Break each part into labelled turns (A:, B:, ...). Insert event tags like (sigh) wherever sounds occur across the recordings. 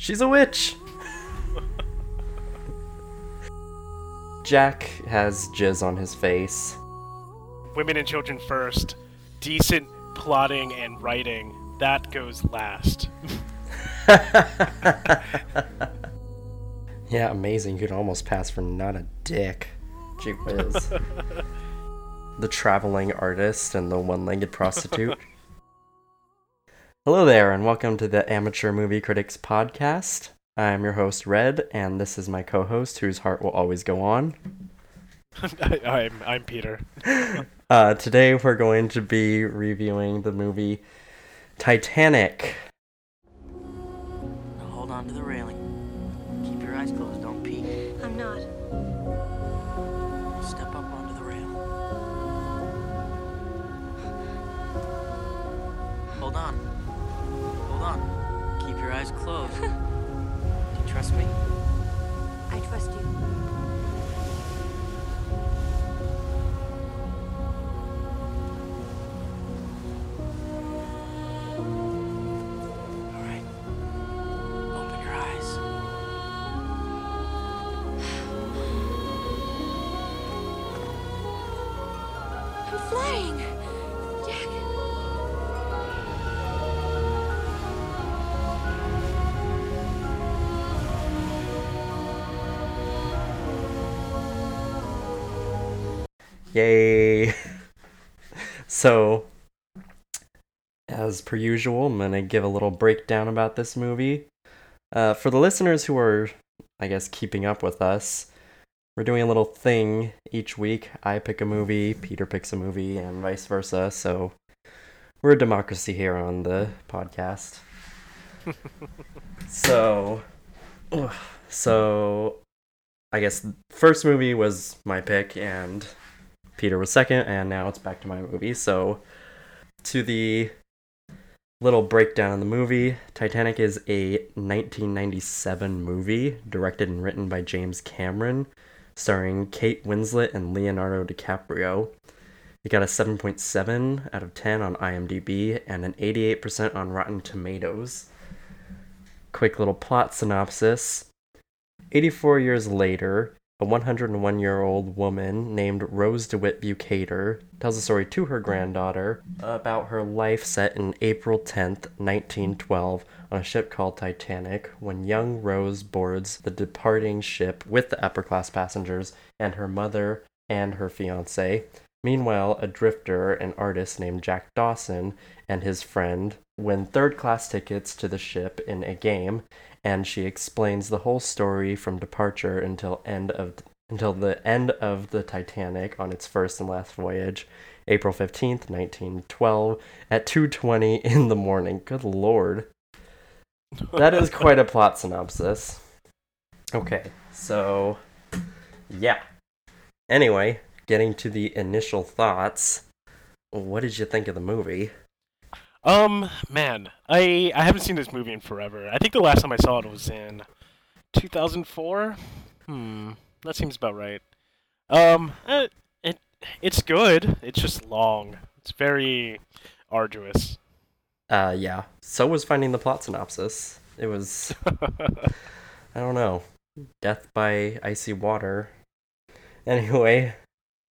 A: She's a witch. Jack has jizz on his face.
B: Women and children first. Decent plotting and writing. That goes last. (laughs)
A: yeah, amazing. You could almost pass for not a dick. Gee whiz. (laughs) the traveling artist and the one legged prostitute. Hello there, and welcome to the Amateur Movie Critics Podcast. I'm your host, Red, and this is my co host, whose heart will always go on. (laughs)
B: I, I'm, I'm Peter. (laughs)
A: Uh, today we're going to be reviewing the movie Titanic.
C: Now hold on to the railing. Keep your eyes closed. Don't peek.
D: I'm not.
C: Step up onto the rail. Hold on. Eyes closed. (laughs) Do you trust me?
D: I trust you.
A: Yay! (laughs) so, as per usual, I'm gonna give a little breakdown about this movie. Uh, for the listeners who are, I guess, keeping up with us, we're doing a little thing each week. I pick a movie, Peter picks a movie, and vice versa. So, we're a democracy here on the podcast. (laughs) so, so I guess first movie was my pick, and Peter was second, and now it's back to my movie. So, to the little breakdown of the movie Titanic is a 1997 movie directed and written by James Cameron, starring Kate Winslet and Leonardo DiCaprio. It got a 7.7 out of 10 on IMDb and an 88% on Rotten Tomatoes. Quick little plot synopsis 84 years later, a 101 year old woman named Rose DeWitt Bukater tells a story to her granddaughter about her life set in April 10th, 1912, on a ship called Titanic when young Rose boards the departing ship with the upper class passengers and her mother and her fiance. Meanwhile, a drifter an artist named Jack Dawson and his friend win third class tickets to the ship in a game and she explains the whole story from departure until end of until the end of the Titanic on its first and last voyage, April 15th, 1912 at 2:20 in the morning. Good lord. That is quite a plot synopsis. Okay, so yeah. Anyway, getting to the initial thoughts. What did you think of the movie?
B: Um, man, I I haven't seen this movie in forever. I think the last time I saw it was in 2004. Hmm, that seems about right. Um, eh, it it's good. It's just long. It's very arduous.
A: Uh yeah. So was finding the plot synopsis. It was (laughs) I don't know. Death by icy water. Anyway,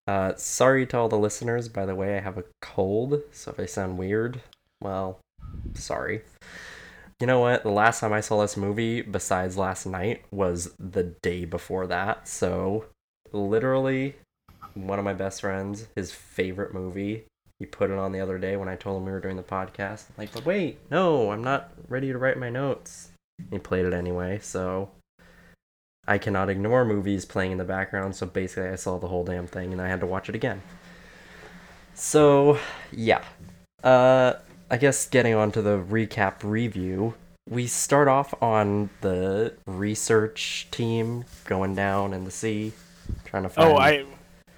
A: uh sorry to all the listeners, by the way, I have a cold, so if I sound weird, well, sorry. You know what? The last time I saw this movie, besides last night, was the day before that. So, literally, one of my best friends, his favorite movie, he put it on the other day when I told him we were doing the podcast. Like, but wait, no, I'm not ready to write my notes. He played it anyway, so I cannot ignore movies playing in the background. So basically, I saw the whole damn thing and I had to watch it again. So, yeah. Uh, I guess getting on to the recap review, we start off on the research team going down in the sea, trying to find.
B: Oh, I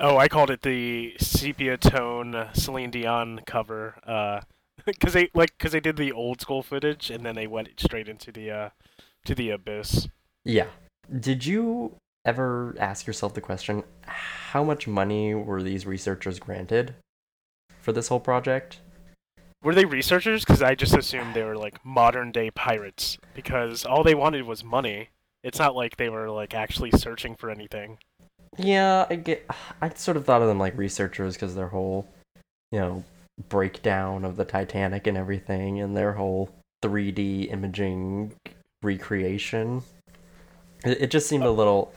B: oh I called it the sepia tone Celine Dion cover. Uh, (laughs) because they like because they did the old school footage and then they went straight into the uh to the abyss.
A: Yeah. Did you ever ask yourself the question how much money were these researchers granted for this whole project?
B: Were they researchers? Because I just assumed they were like modern day pirates. Because all they wanted was money. It's not like they were like actually searching for anything.
A: Yeah, I get. I sort of thought of them like researchers because their whole, you know, breakdown of the Titanic and everything, and their whole 3D imaging recreation. It, it just seemed a little.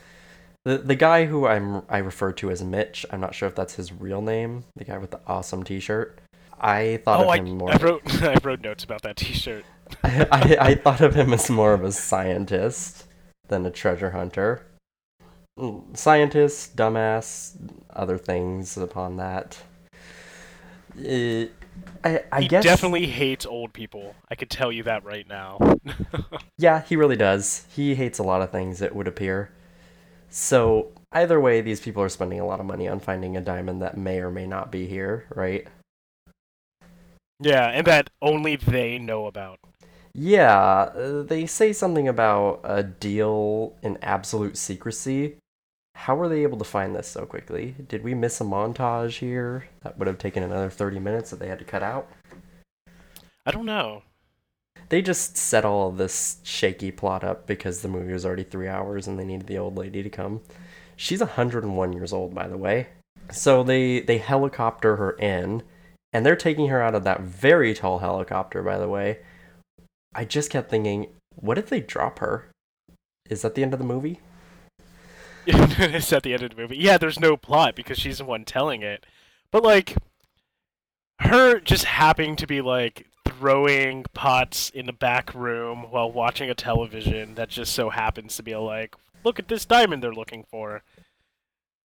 A: The the guy who I'm I refer to as Mitch. I'm not sure if that's his real name. The guy with the awesome T-shirt. I thought
B: oh,
A: of
B: I,
A: him more.
B: I wrote (laughs) I wrote notes about that T-shirt.
A: I, (laughs) I, I thought of him as more of a scientist than a treasure hunter. Mm, Scientist, dumbass, other things upon that. Uh, I, I
B: he
A: guess
B: definitely hates old people. I could tell you that right now. (laughs)
A: Yeah, he really does. He hates a lot of things, it would appear. So, either way, these people are spending a lot of money on finding a diamond that may or may not be here, right?
B: Yeah, and that only they know about.
A: Yeah, uh, they say something about a deal in absolute secrecy. How were they able to find this so quickly? Did we miss a montage here that would have taken another 30 minutes that they had to cut out?
B: I don't know.
A: They just set all this shaky plot up because the movie was already three hours and they needed the old lady to come. She's 101 years old, by the way. So they, they helicopter her in, and they're taking her out of that very tall helicopter, by the way. I just kept thinking, what if they drop her? Is that the end of the movie? (laughs)
B: it's at the end of the movie. Yeah, there's no plot because she's the one telling it. But like her just happening to be like throwing pots in the back room while watching a television that just so happens to be like, look at this diamond they're looking for.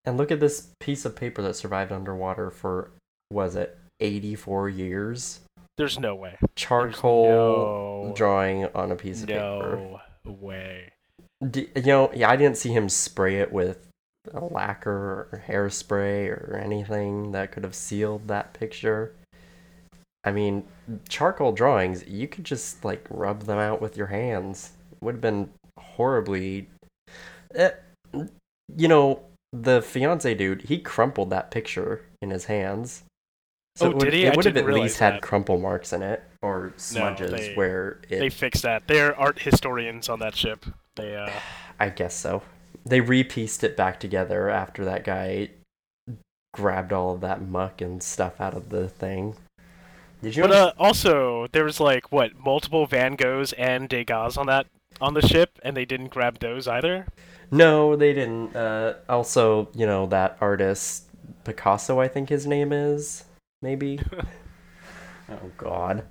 A: And look at this piece of paper that survived underwater for, was it, 84 years?
B: There's no way.
A: Charcoal
B: no-
A: drawing on a piece of paper.
B: No way.
A: D- you know, yeah, I didn't see him spray it with a lacquer or hairspray or anything that could have sealed that picture. I mean, charcoal drawings, you could just like rub them out with your hands. It would have been horribly. Eh, you know, the fiance dude, he crumpled that picture in his hands.
B: Oh,
A: it would,
B: did he?
A: It would have at least had
B: that.
A: crumple marks in it or smudges
B: they-
A: where it.
B: They fixed that. They're art historians on that ship. They uh (sighs)
A: I guess so. They repieced it back together after that guy grabbed all of that muck and stuff out of the thing. Did you?
B: But uh, also, there was like what multiple Van Goghs and Degas on that on the ship, and they didn't grab those either.
A: no, they didn't. Uh, also, you know that artist Picasso, I think his name is maybe. (laughs) oh God.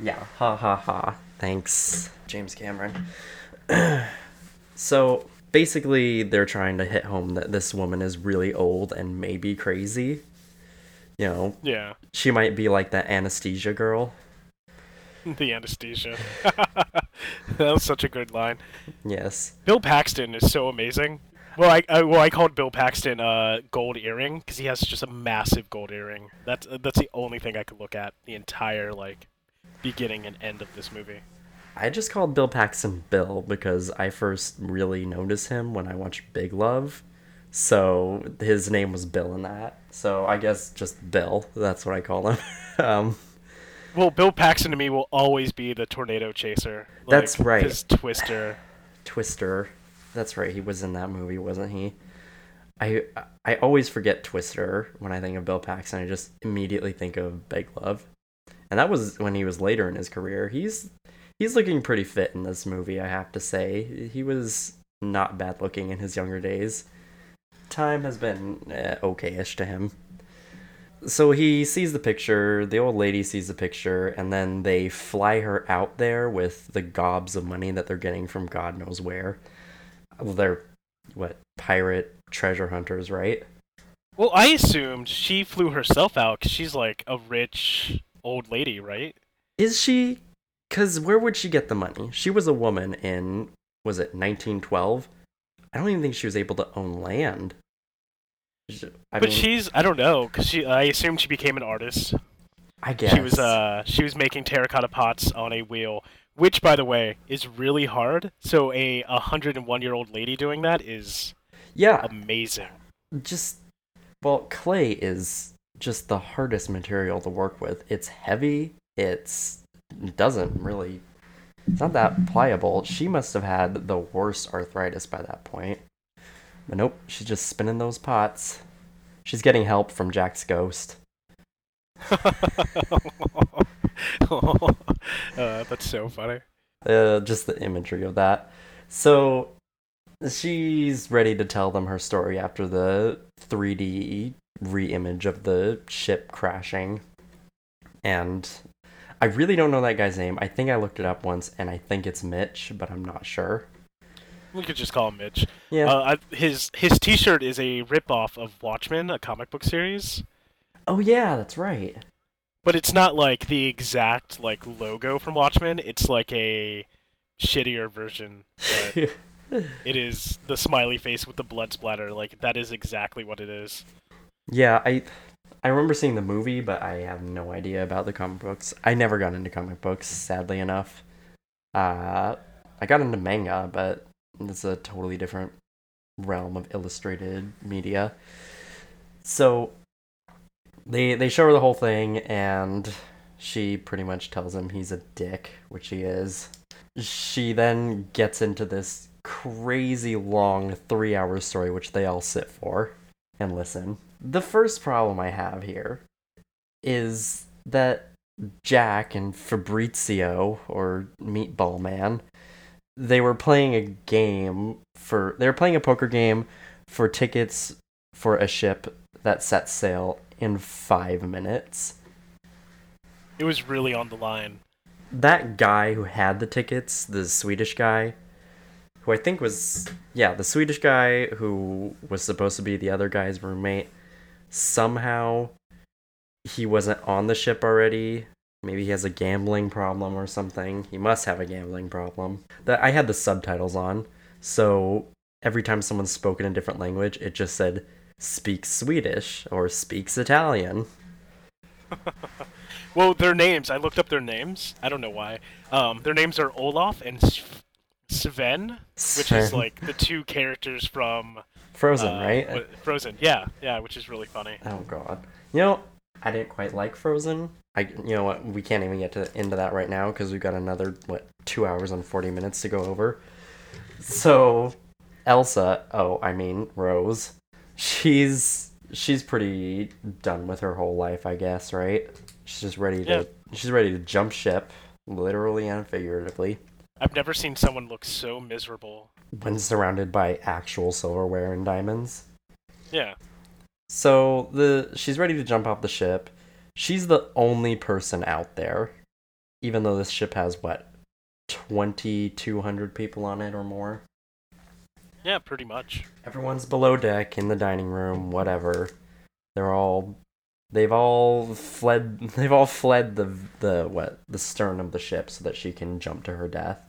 A: Yeah. Ha ha ha. Thanks, James Cameron. (clears throat) so basically, they're trying to hit home that this woman is really old and maybe crazy. You know,
B: Yeah,
A: she might be like that anesthesia girl. (laughs)
B: the anesthesia. (laughs) that was such a good line.
A: Yes.
B: Bill Paxton is so amazing. Well, I, I well I called Bill Paxton uh, gold earring because he has just a massive gold earring. That's that's the only thing I could look at the entire like beginning and end of this movie.
A: I just called Bill Paxton Bill because I first really noticed him when I watched Big Love. So his name was Bill in that. So I guess just Bill. That's what I call him. (laughs) um,
B: Well, Bill Paxton to me will always be the tornado chaser.
A: That's right.
B: His Twister.
A: Twister. That's right. He was in that movie, wasn't he? I I always forget Twister when I think of Bill Paxton. I just immediately think of Big Love, and that was when he was later in his career. He's he's looking pretty fit in this movie. I have to say, he was not bad looking in his younger days. Time has been eh, okayish to him. So he sees the picture, the old lady sees the picture, and then they fly her out there with the gobs of money that they're getting from God knows where. Well, they're, what, pirate treasure hunters, right?
B: Well, I assumed she flew herself out because she's like a rich old lady, right?
A: Is she? Because where would she get the money? She was a woman in, was it 1912? I don't even think she was able to own land. I
B: but
A: mean,
B: she's I don't know because she I assumed she became an artist.
A: I guess.
B: She was uh she was making terracotta pots on a wheel, which by the way is really hard. So a 101 year old lady doing that is
A: Yeah,
B: amazing.
A: just well clay is just the hardest material to work with it's heavy it's it doesn't really it's not that pliable. She must have had the worst arthritis by that point. But nope, she's just spinning those pots. She's getting help from Jack's ghost. (laughs) (laughs)
B: uh, (laughs) that's so funny.
A: Uh, just the imagery of that. So she's ready to tell them her story after the 3D re-image of the ship crashing. And I really don't know that guy's name. I think I looked it up once, and I think it's Mitch, but I'm not sure.
B: We could just call him Mitch.
A: Yeah.
B: Uh, I, his his T-shirt is a ripoff of Watchmen, a comic book series,
A: oh yeah, that's right.
B: But it's not like the exact like logo from Watchmen. It's like a shittier version. But (laughs) it is the smiley face with the blood splatter. Like that is exactly what it is.
A: yeah, I I remember seeing the movie, but I have no idea about the comic books. I never got into comic books, sadly enough. Uh, I got into manga, but it's a totally different realm of illustrated media. So they they show her the whole thing, and she pretty much tells him he's a dick, which he is. She then gets into this crazy long three hour story, which they all sit for and listen. The first problem I have here is that Jack and Fabrizio, or Meatball Man, they were playing a game for. They were playing a poker game for tickets for a ship that sets sail in five minutes.
B: It was really on the line.
A: that guy who had the tickets, the Swedish guy, who I think was yeah, the Swedish guy who was supposed to be the other guy's roommate, somehow he wasn't on the ship already. Maybe he has a gambling problem or something. He must have a gambling problem. That I had the subtitles on, so every time someone spoke in a different language, it just said speaks Swedish or speaks Italian. (laughs)
B: Well, their names. I looked up their names. I don't know why. Um, their names are Olaf and Sven, which is like the two characters from
A: Frozen,
B: uh,
A: right?
B: Frozen. Yeah, yeah, which is really funny.
A: Oh god. You know, I didn't quite like Frozen. I you know what, we can't even get to into that right now because we've got another what, 2 hours and 40 minutes to go over. So, Elsa, oh, I mean Rose, she's she's pretty done with her whole life, I guess, right? She's just ready to
B: Yeah.
A: she's ready to jump ship, literally and figuratively,
B: I've never seen someone look so miserable.
A: when surrounded by actual silverware and diamonds.
B: Yeah.
A: So the she's ready to jump off the ship. She's the only person out there, even though this ship has what twenty two hundred people on it or more.
B: Yeah, pretty much.
A: Everyone's below deck in the dining room, whatever. They're all they've all fled (laughs) they've all fled the the what the stern of the ship so that she can jump to her death.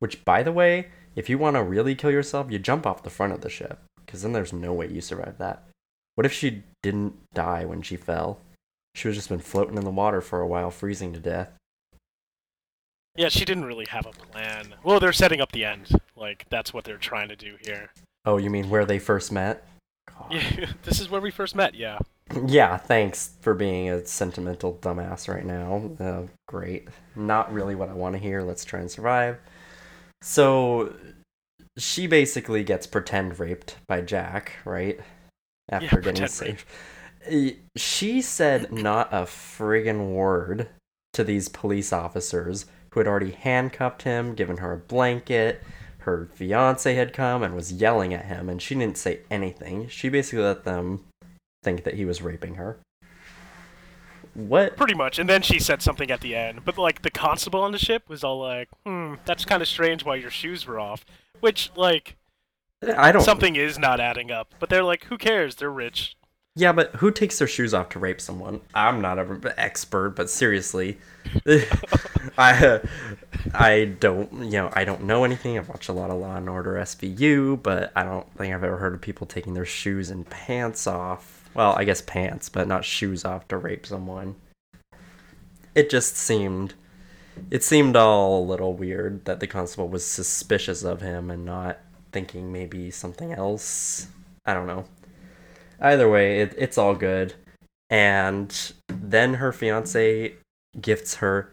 A: Which by the way, if you want to really kill yourself, you jump off the front of the ship cuz then there's no way you survive that. What if she didn't die when she fell? She was just been floating in the water for a while freezing to death.
B: Yeah, she didn't really have a plan. Well, they're setting up the end. Like that's what they're trying to do here.
A: Oh, you mean where they first met? God.
B: Yeah, (laughs) this is where we first met. Yeah.
A: Yeah, thanks for being a sentimental dumbass right now. Uh, great. Not really what I want to hear. Let's try and survive. So, she basically gets pretend raped by Jack, right? After
B: Yeah,
A: getting saved. She said not a friggin' word to these police officers who had already handcuffed him, given her a blanket. Her fiance had come and was yelling at him, and she didn't say anything. She basically let them think that he was raping her. What?
B: Pretty much. And then she said something at the end. But like the constable on the ship was all like, "Hmm, that's kind of strange why your shoes were off." Which like
A: I don't.
B: something is not adding up. But they're like, "Who cares? They're rich."
A: Yeah, but who takes their shoes off to rape someone? I'm not an expert, but seriously, (laughs) I I don't you know I don't know anything. I've watched a lot of Law and Order SVU, but I don't think I've ever heard of people taking their shoes and pants off. Well, I guess pants, but not shoes off to rape someone. It just seemed it seemed all a little weird that the constable was suspicious of him and not thinking maybe something else. I don't know. Either way, it, it's all good. And then her fiance gifts her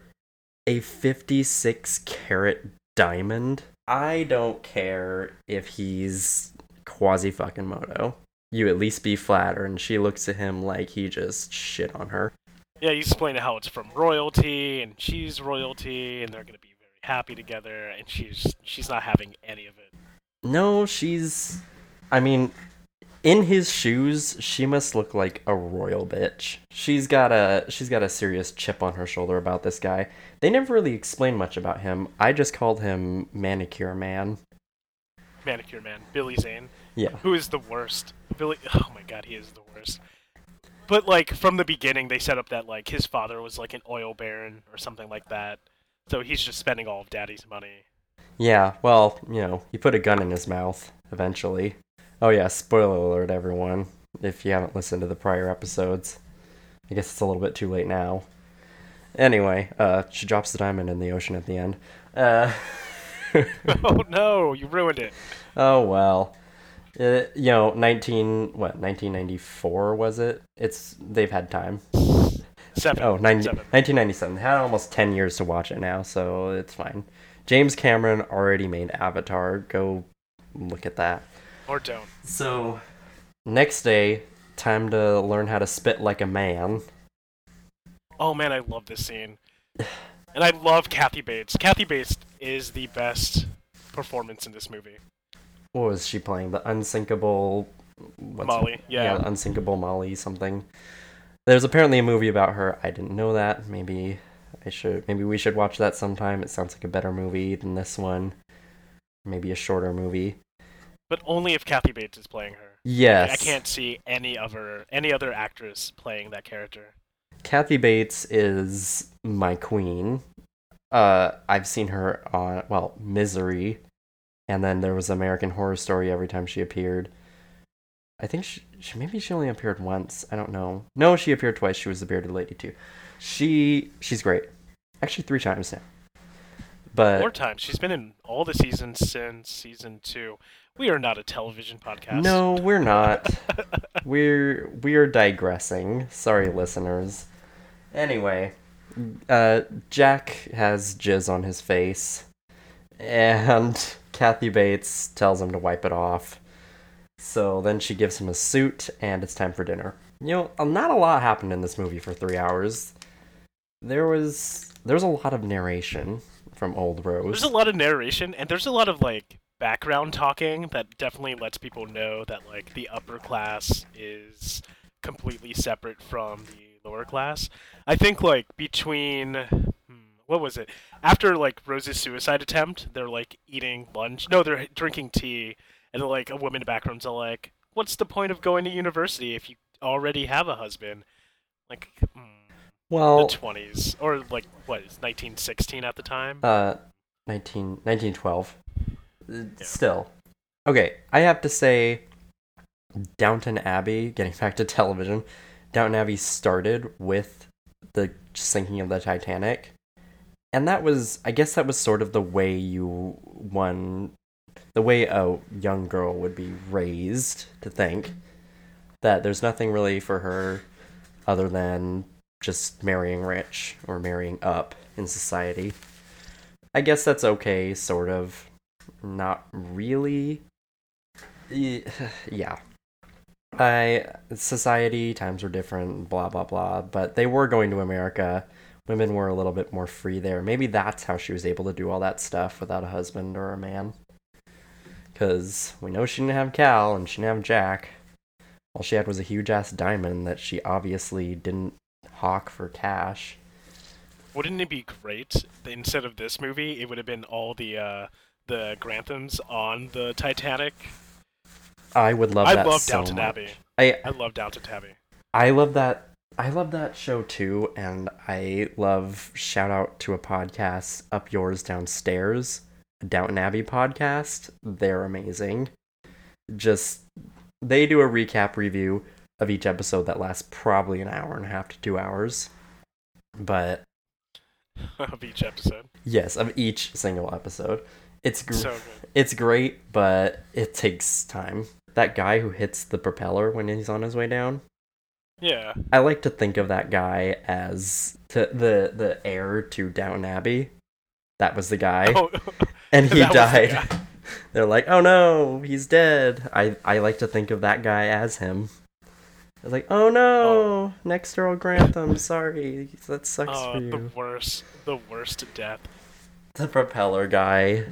A: a 56 carat diamond. I don't care if he's quasi fucking moto. You at least be flatter. and she looks at him like he just shit on her.
B: Yeah, he's explaining how it's from royalty and she's royalty and they're gonna be very happy together and she's she's not having any of it.
A: No, she's. I mean, in his shoes, she must look like a royal bitch. She's got a she's got a serious chip on her shoulder about this guy. They never really explain much about him. I just called him manicure man.
B: Manicure man, Billy Zane,
A: Yeah.
B: who is the worst. Billy oh my god, he is the worst. But like from the beginning they set up that like his father was like an oil baron or something like that. So he's just spending all of daddy's money.
A: Yeah, well, you know, he put a gun in his mouth eventually. Oh yeah, spoiler alert everyone, if you haven't listened to the prior episodes. I guess it's a little bit too late now. Anyway, uh she drops the diamond in the ocean at the end. Uh (laughs)
B: oh no, you ruined it.
A: Oh well. Uh, you know, 19 what, 1994 was it? It's they've had time.
B: Seven.
A: Oh, 90,
B: Seven.
A: 1997. They had almost 10 years to watch it now, so it's fine. James Cameron already made Avatar. Go look at that.
B: Or don't.
A: So, next day, time to learn how to spit like a man.
B: Oh man, I love this scene. (sighs) And I love Kathy Bates. Kathy Bates is the best performance in this movie.
A: What was she playing? The unsinkable
B: Molly, yeah.
A: the unsinkable Molly something. There's apparently a movie about her. I didn't know that. Maybe I should. Maybe we should watch that sometime. It sounds like a better movie than this one. Maybe a shorter movie.
B: But only if Kathy Bates is playing her.
A: Yes.
B: I can't see any other any other actress playing that character.
A: Kathy Bates is my queen. Uh, I've seen her on well, Misery, and then there was American Horror Story every time she appeared. I think she, she maybe she only appeared once. I don't know. No, she appeared twice. She was the bearded lady too. She she's great. Actually, three times now. But
B: More times. She's been in all the seasons since season two. We are not a television podcast.
A: no, we're not. (laughs) we're we're digressing. Sorry, listeners. Anyway, uh, Jack has jizz on his face, and (laughs) Kathy Bates tells him to wipe it off. So then she gives him a suit, and it's time for dinner. You know, not a lot happened in this movie for three hours. There was there's a lot of narration from Old Rose.
B: There's a lot of narration and there's a lot of like background talking that definitely lets people know that like the upper class is completely separate from the lower class. I think like between hmm, what was it? After like Rose's suicide attempt, they're like eating lunch. No, they're drinking tea and like a woman in the background's all like, "What's the point of going to university if you already have a husband?" Like hmm,
A: well,
B: the 20s or like what is 1916 at the time?
A: Uh, 19, 1912. Uh, Still. Okay, I have to say, Downton Abbey, getting (laughs) back to television, Downton Abbey started with the sinking of the Titanic. And that was, I guess that was sort of the way you one, the way a young girl would be raised to think that there's nothing really for her other than just marrying rich or marrying up in society. I guess that's okay, sort of. Not really. (sighs) Yeah. I society times were different, blah blah blah. But they were going to America. Women were a little bit more free there. Maybe that's how she was able to do all that stuff without a husband or a man. Because we know she didn't have Cal and she didn't have Jack. All she had was a huge ass diamond that she obviously didn't hawk for cash.
B: Wouldn't it be great instead of this movie, it would have been all the uh, the Granthams on the Titanic?
A: I would love
B: I
A: that
B: love
A: so
B: Downton
A: much.
B: Abbey.
A: I
B: I love Downton Abbey.
A: I love that. I love that show too, and I love shout out to a podcast up yours downstairs, Downton Abbey podcast. They're amazing. Just they do a recap review of each episode that lasts probably an hour and a half to two hours, but (laughs)
B: of each episode.
A: yes, of each single episode. It's gr-
B: So good.
A: it's great, but it takes time. That guy who hits the propeller when he's on his way down.
B: Yeah.
A: I like to think of that guy as to the the heir to Down Abbey. That was the guy,
B: Oh, (laughs)
A: and (laughs) he
B: was the
A: died. They're like, "Oh no, he's dead." I I like to think of that guy as him. It's like, "Oh no, next Earl Grantham. Sorry, that sucks
B: oh,
A: for
B: the worst, the worst death.
A: The propeller guy,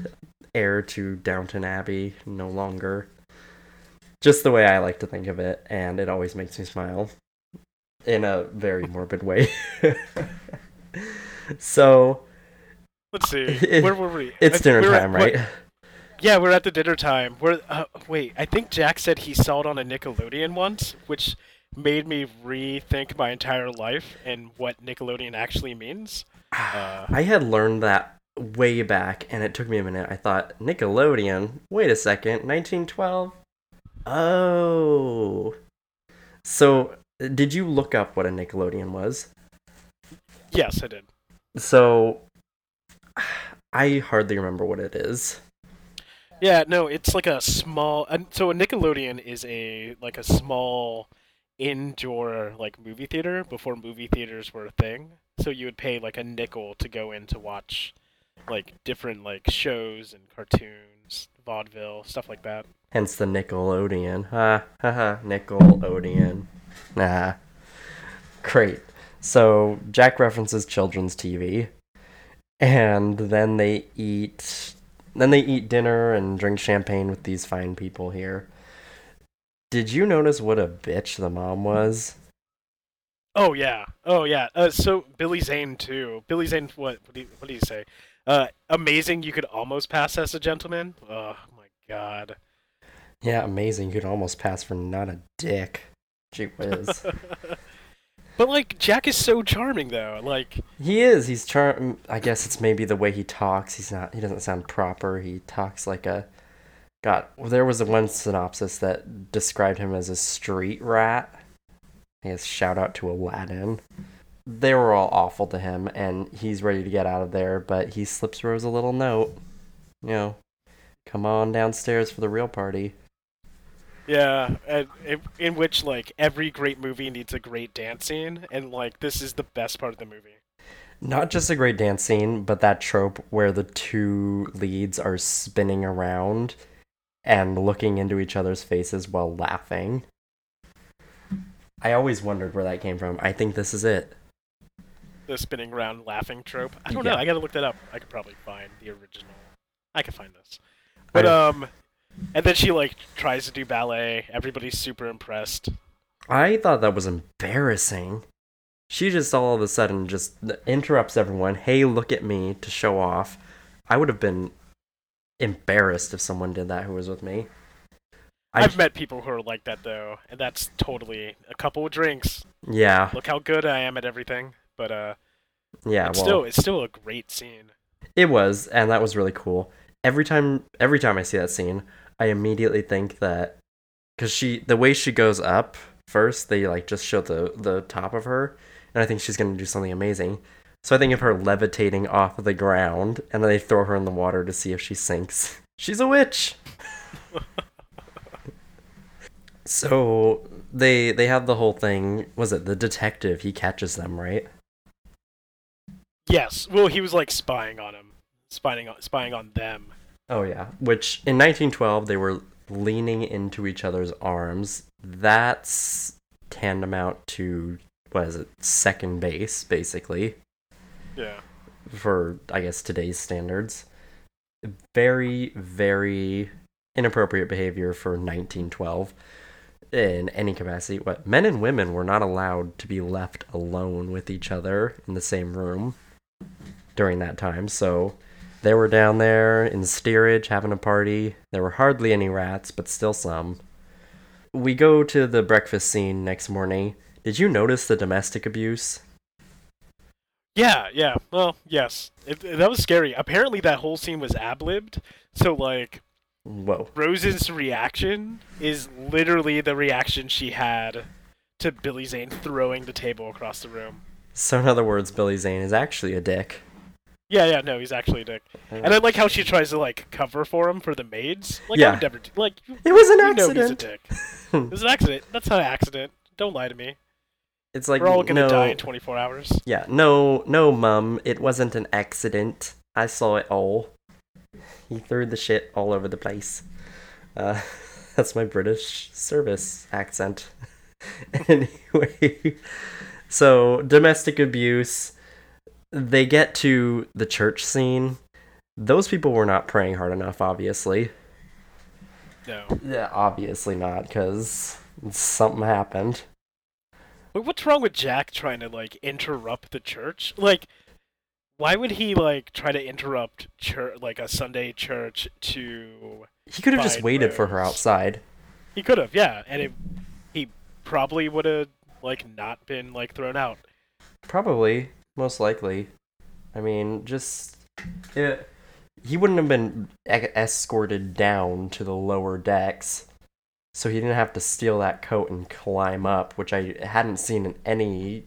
A: heir to Downton Abbey, no longer. Just the way I like to think of it, and it always makes me smile in a very morbid way. (laughs) so
B: Let's see.
A: It- (laughs)
B: Where were we?
A: it's
B: I-
A: dinner
B: we were at-
A: time,
B: what-
A: right?
B: Yeah, we're at the dinner time. We're uh, wait. I think Jack said he saw it on a Nickelodeon once, which made me rethink my entire life and what Nickelodeon actually means. Uh,
A: I had learned that way back, and it took me a minute. I thought Nickelodeon. Wait a second, 1912. Oh, so did you look up what a Nickelodeon was?
B: yes, I did.
A: So I hardly remember what it is.
B: Yeah, no, it's like a small. So a Nickelodeon is a like a small indoor like movie theater before movie theaters were a thing. So you would pay like a nickel to go in to watch like different like shows and cartoons, vaudeville, stuff like that.
A: Hence the Nickelodeon. Ha ha ha. Nickelodeon. Nah. Great. So Jack references children's TV, and then they eat. Then they eat dinner and drink champagne with these fine people here. Did you notice what a bitch the mom was?
B: Oh yeah, oh yeah. Uh, so Billy Zane too. Billy Zane, what what do you, what do you say? Uh, amazing. You could almost pass as a gentleman. Oh my god.
A: Yeah, amazing. You could almost pass for not a dick. Gee whiz. (laughs)
B: but like Jack is so charming though. Like
A: He is. He's charm. I guess it's maybe the way he talks. He's not. He doesn't sound proper. He talks like a. God, well, there was one synopsis that described him as a street rat. I guess shout out to Aladdin. They were all awful to him, and he's ready to get out of there. But he slips Rose a little note. You know, come on downstairs for the real party.
B: Yeah, and in, in which like every great movie needs a great dance scene, and like this is the best part of the movie.
A: Not just a great dance scene, but that trope where the two leads are spinning around and looking into each other's faces while laughing. I always wondered where that came from. I think this is it.
B: The spinning around laughing trope. I don't
A: Yeah.
B: know. I gotta look that up. I could probably find the original. I could find this. But um, and then she like tries to do ballet. Everybody's super impressed.
A: I thought that was embarrassing. She just all of a sudden just interrupts everyone. Hey, look at me to show off. I would have been embarrassed if someone did that who was with me. I,
B: I've met people who are like that though, and that's totally a couple of drinks.
A: yeah,
B: Look how good I am at everything. But uh,
A: yeah.
B: it's
A: well,
B: still it's still a great scene.
A: It was, and that was really cool. Every time, every time I see that scene, I immediately think that because she, the way she goes up first, they like just show the the top of her, and I think she's gonna do something amazing. So I think of her levitating off of the ground, and then they throw her in the water to see if she sinks. (laughs) She's a witch. (laughs) so they they have the whole thing. Was it the detective? He catches them, right?
B: Yes. Well, he was like spying on him, spying on spying on them.
A: Oh yeah, which in 1912 they were leaning into each other's arms. That's tantamount to what is it? Second base, basically,
B: Yeah.
A: for I guess today's standards. Very, very inappropriate behavior for 1912 in any capacity. What men and women were not allowed to be left alone with each other in the same room during that time. So they were down there in steerage having a party. There were hardly any rats, but still some. We go to the breakfast scene next morning. Did you notice the domestic abuse?
B: Yeah, yeah. Well, yes. It, it- that was scary. Apparently, that whole scene was ab libbed. So, like,
A: Whoa.
B: Rose's reaction is literally the reaction she had to Billy Zane throwing the table across the room.
A: So, in other words, Billy Zane is actually a dick.
B: Yeah, yeah, no, he's actually a dick. And I like how she tries to, like, cover for him for the maids. Like, I
A: Yeah.
B: would never do, like,
A: It was an accident.
B: know he's a dick. It was an accident. That's not an accident. Don't lie to me.
A: It's like
B: We're all gonna
A: no,
B: die in 24 hours.
A: yeah, no, no, mum. It wasn't an accident. I saw it all. He threw the shit all over the place. Uh, (laughs) that's my British service accent. (laughs) anyway, so domestic abuse. They get to the church scene. Those people were not praying hard enough, obviously.
B: No.
A: Yeah, obviously not, because something happened.
B: Wait, what's wrong with Jack trying to like interrupt the church? Like, why would he like try to interrupt church, like a Sunday church, to?
A: He could have just waited for her outside.
B: He could have, yeah, and it, he probably would have like not been like thrown out.
A: Probably, most likely. I mean, just it, he wouldn't have been e- escorted down to the lower decks, so he didn't have to steal that coat and climb up, which I hadn't seen in any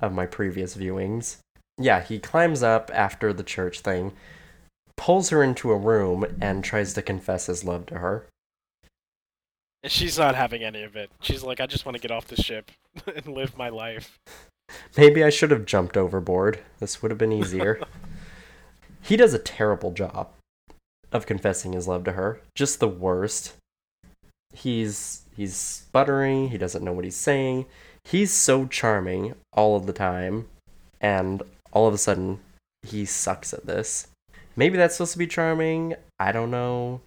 A: of my previous viewings. Yeah, he climbs up after the church thing, pulls her into a room, and tries to confess his love to her.
B: And she's not having any of it. She's like, I just want to get off the ship (laughs) and live my life.
A: Maybe I should have jumped overboard. This would have been easier. (laughs) he does a terrible job of confessing his love to her. Just the worst. He's he's sputtering, he doesn't know what he's saying. He's so charming all of the time and all of a sudden he sucks at this. Maybe that's supposed to be charming. I don't know.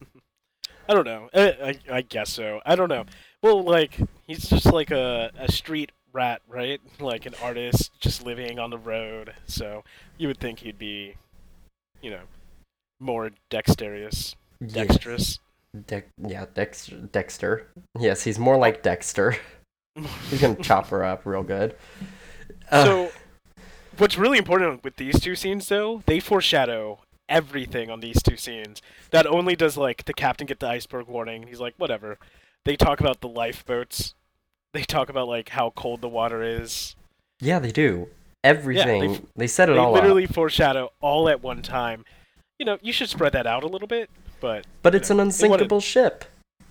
A: (laughs)
B: I don't know. I, I, I guess so. I don't know. Well, like he's just like a, a street rat, right? (laughs) Like an artist just living on the road. So you would think he'd be, you know, more dexterous, dexterous.
A: Dex- yeah, Dexter. Dexter. Yes, he's more like Dexter. (laughs) He's gonna chop her up real good. Uh,
B: so, what's really important with these two scenes, though, they foreshadow everything on these two scenes. Not only does like the captain get the iceberg warning, he's like, whatever. They talk about the lifeboats. They talk about like how cold the water is.
A: Yeah, they do. Everything.
B: f-
A: they set it
B: they
A: all
B: literally
A: up.
B: foreshadow all at one time. You know, you should spread that out a little bit, but
A: But it's
B: know,
A: an unsinkable ship.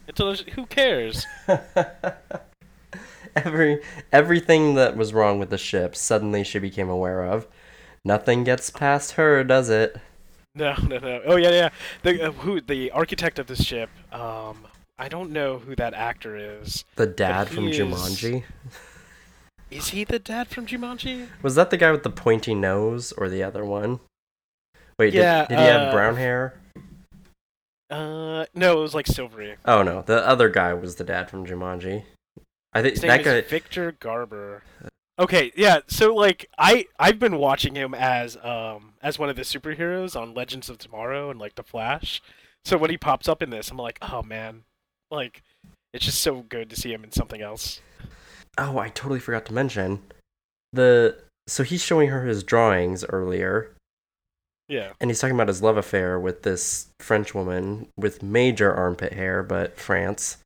B: It's a, who cares? (laughs)
A: Every everything that was wrong with the ship suddenly she became aware of. Nothing gets past her, does it?
B: No, no, no. Oh yeah, yeah. The uh, who the architect of this ship. Um, I don't know who that actor is.
A: The dad from
B: is-
A: Jumanji.
B: Is he the dad from Jumanji?
A: Was that the guy with the pointy nose or the other one? Wait,
B: Yeah,
A: did, did he have
B: uh,
A: brown hair?
B: Uh, no, it was like silvery.
A: Oh no, the other guy was the dad from Jumanji. I think
B: His name
A: that guy.
B: Victor Garber. Okay, yeah. So like, I I've been watching him as um as one of the superheroes on Legends of Tomorrow and like The Flash. So when he pops up in this, I'm like, oh man, like, it's just so good to see him in something else.
A: Oh, I totally forgot to mention the. So he's showing her his drawings earlier,
B: Yeah.
A: and he's talking about his love affair with this French woman with major armpit hair, but France.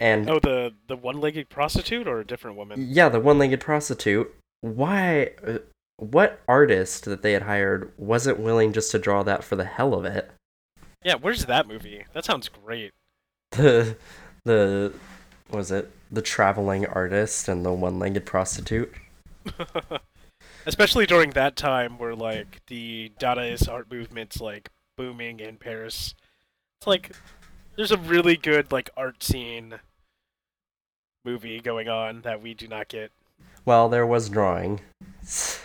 A: And
B: Oh, the the one-legged prostitute or a different woman?
A: yeah, the one-legged prostitute. Why? uh, What artist that they had hired wasn't willing just to draw that for the hell of it?
B: Yeah. Where's that movie? That sounds great.
A: The the what was it the traveling artist and the one-legged prostitute? (laughs)
B: Especially during that time where like the Dadaist art movement's like booming in Paris. It's like there's a really good like art scene movie going on that we do not get.
A: Well, there was drawing. (laughs)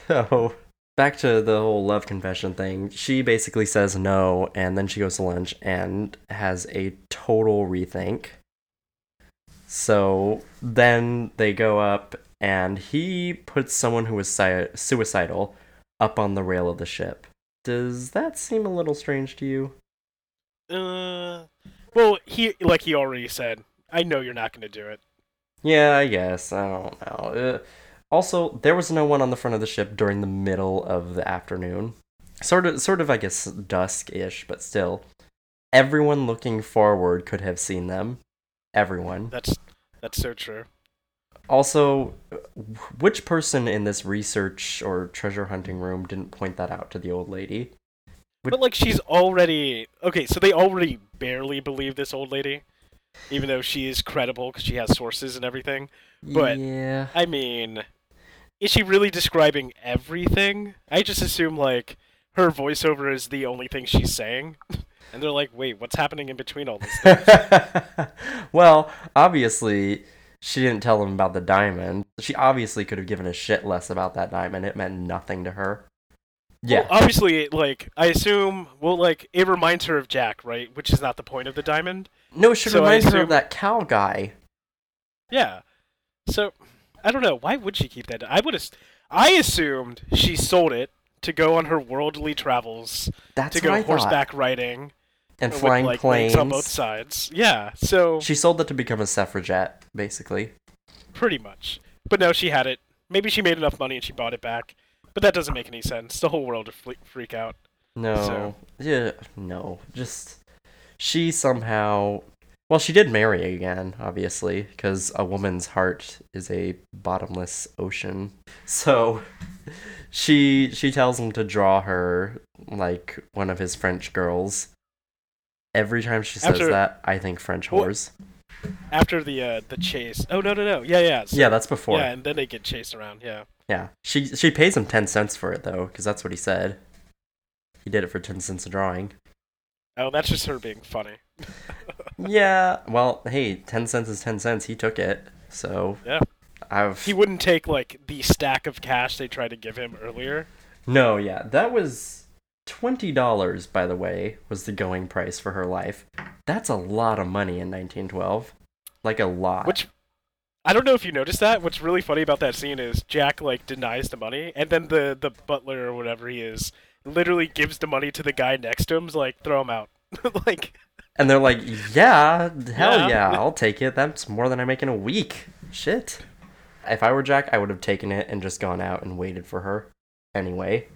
A: So, back to the whole love confession thing. She basically says no, and then she goes to lunch and has a total rethink. So, then they go up, and he puts someone who was si- suicidal up on the rail of the ship. Does that seem a little strange to you?
B: Uh well, he like he already said, I know you're not going to do it.
A: Yeah, I guess. I don't know. Uh, also, there was no one on the front of the ship during the middle of the afternoon. Sort of, sort of, I guess, dusk-ish, but still. Everyone looking forward could have seen them. Everyone.
B: That's that's so true.
A: Also, which person in this research or treasure hunting room didn't point that out to the old lady? Would-
B: But like she's already okay, so they already barely believe this old lady. even though she is credible because she has sources and everything. But-
A: yeah.
B: I mean, is she really describing everything? I just assume like her voiceover is the only thing she's saying, (laughs) and they're like, "Wait, what's happening in between all this?" Stuff? (laughs)
A: well, obviously, she didn't tell him about the diamond. She obviously could have given a shit less about that diamond. It meant nothing to her. Yeah.
B: Well, obviously, like I assume, well, like it reminds her of Jack, right? Which is not the point of the diamond.
A: no, it should
B: so I
A: remind her of that cow guy.
B: Yeah. So I don't know. Why would she keep that? I would have. I assumed she sold it to go on her worldly travels,
A: That's
B: to go
A: I thought.
B: horseback riding,
A: and
B: with,
A: flying
B: like,
A: planes.
B: on both sides. Yeah. So
A: She sold it to become a suffragette, basically.
B: pretty much. But no, she had it. Maybe she made enough money and she bought it back. But that doesn't make any sense. The whole world would freak out.
A: No.
B: So-
A: Yeah, no. Just she somehow well, she did marry again, obviously, because a woman's heart is a bottomless ocean. (laughs) So she she tells him to draw her like one of his French girls. Every time she says
B: After-
A: that, I think French
B: Well-
A: whores.
B: After the uh, the chase. Oh no no no. Yeah yeah. So-
A: yeah, that's before.
B: Yeah, and then they get chased around. Yeah.
A: Yeah, she she pays him ten cents for it though, because that's what he said. He did it for ten cents a drawing.
B: Oh, that's just her being funny. (laughs)
A: Yeah, well, hey, ten cents is ten cents. He took it, so
B: Yeah.
A: I've
B: He wouldn't take like the stack of cash they tried to give him earlier.
A: no, yeah, that was twenty dollars. By the way, was the going price for her life. That's a lot of money in 1912, like a lot.
B: Which I don't know if you noticed that. What's really funny about that scene is Jack like denies the money, and then the the butler or whatever he is literally gives the money to the guy next to him. Is like throw him out. (laughs) like
A: and they're like, yeah, hell
B: Yeah.
A: yeah, I'll take it. That's more than I make in a week. Shit. If I were Jack, I would have taken it and just gone out and waited for her. Anyway,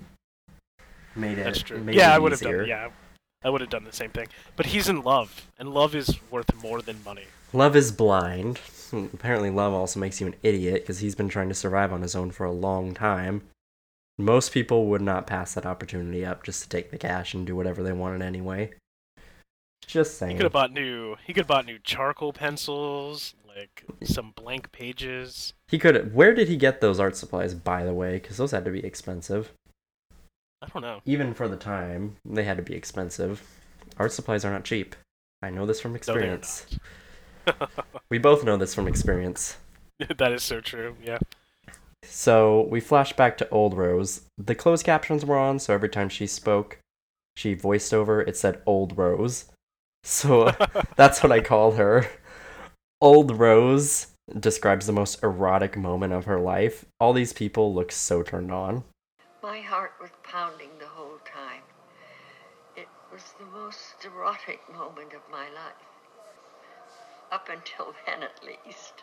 A: made it.
B: that's true. Yeah, I would have done. Yeah, I would have done the same thing. But he's in love, and love is worth more than money.
A: Love is blind. Hmm, apparently, love also makes you an idiot because he's been trying to survive on his own for a long time. Most people would not pass that opportunity up just to take the cash and do whatever they wanted anyway. Just saying.
B: He could have bought new. He could have bought new charcoal pencils, like some blank pages.
A: He could. Where did he get those art supplies, by the way? Because those had to be expensive.
B: I don't know.
A: Even for the time, they had to be expensive. Art supplies are not cheap. I know this from
B: No,
A: experience. (laughs) we both know this from experience. (laughs)
B: that is so true. Yeah.
A: So we flash back to Old Rose. The closed captions were on, so every time she spoke, she voiced over, it said Old Rose. So (laughs) that's what I call her. Old Rose describes the most erotic moment of her life. All these people look so turned on.
E: My heart was pounding the whole time. It was the most erotic moment of my life. Up until (laughs) then, at least.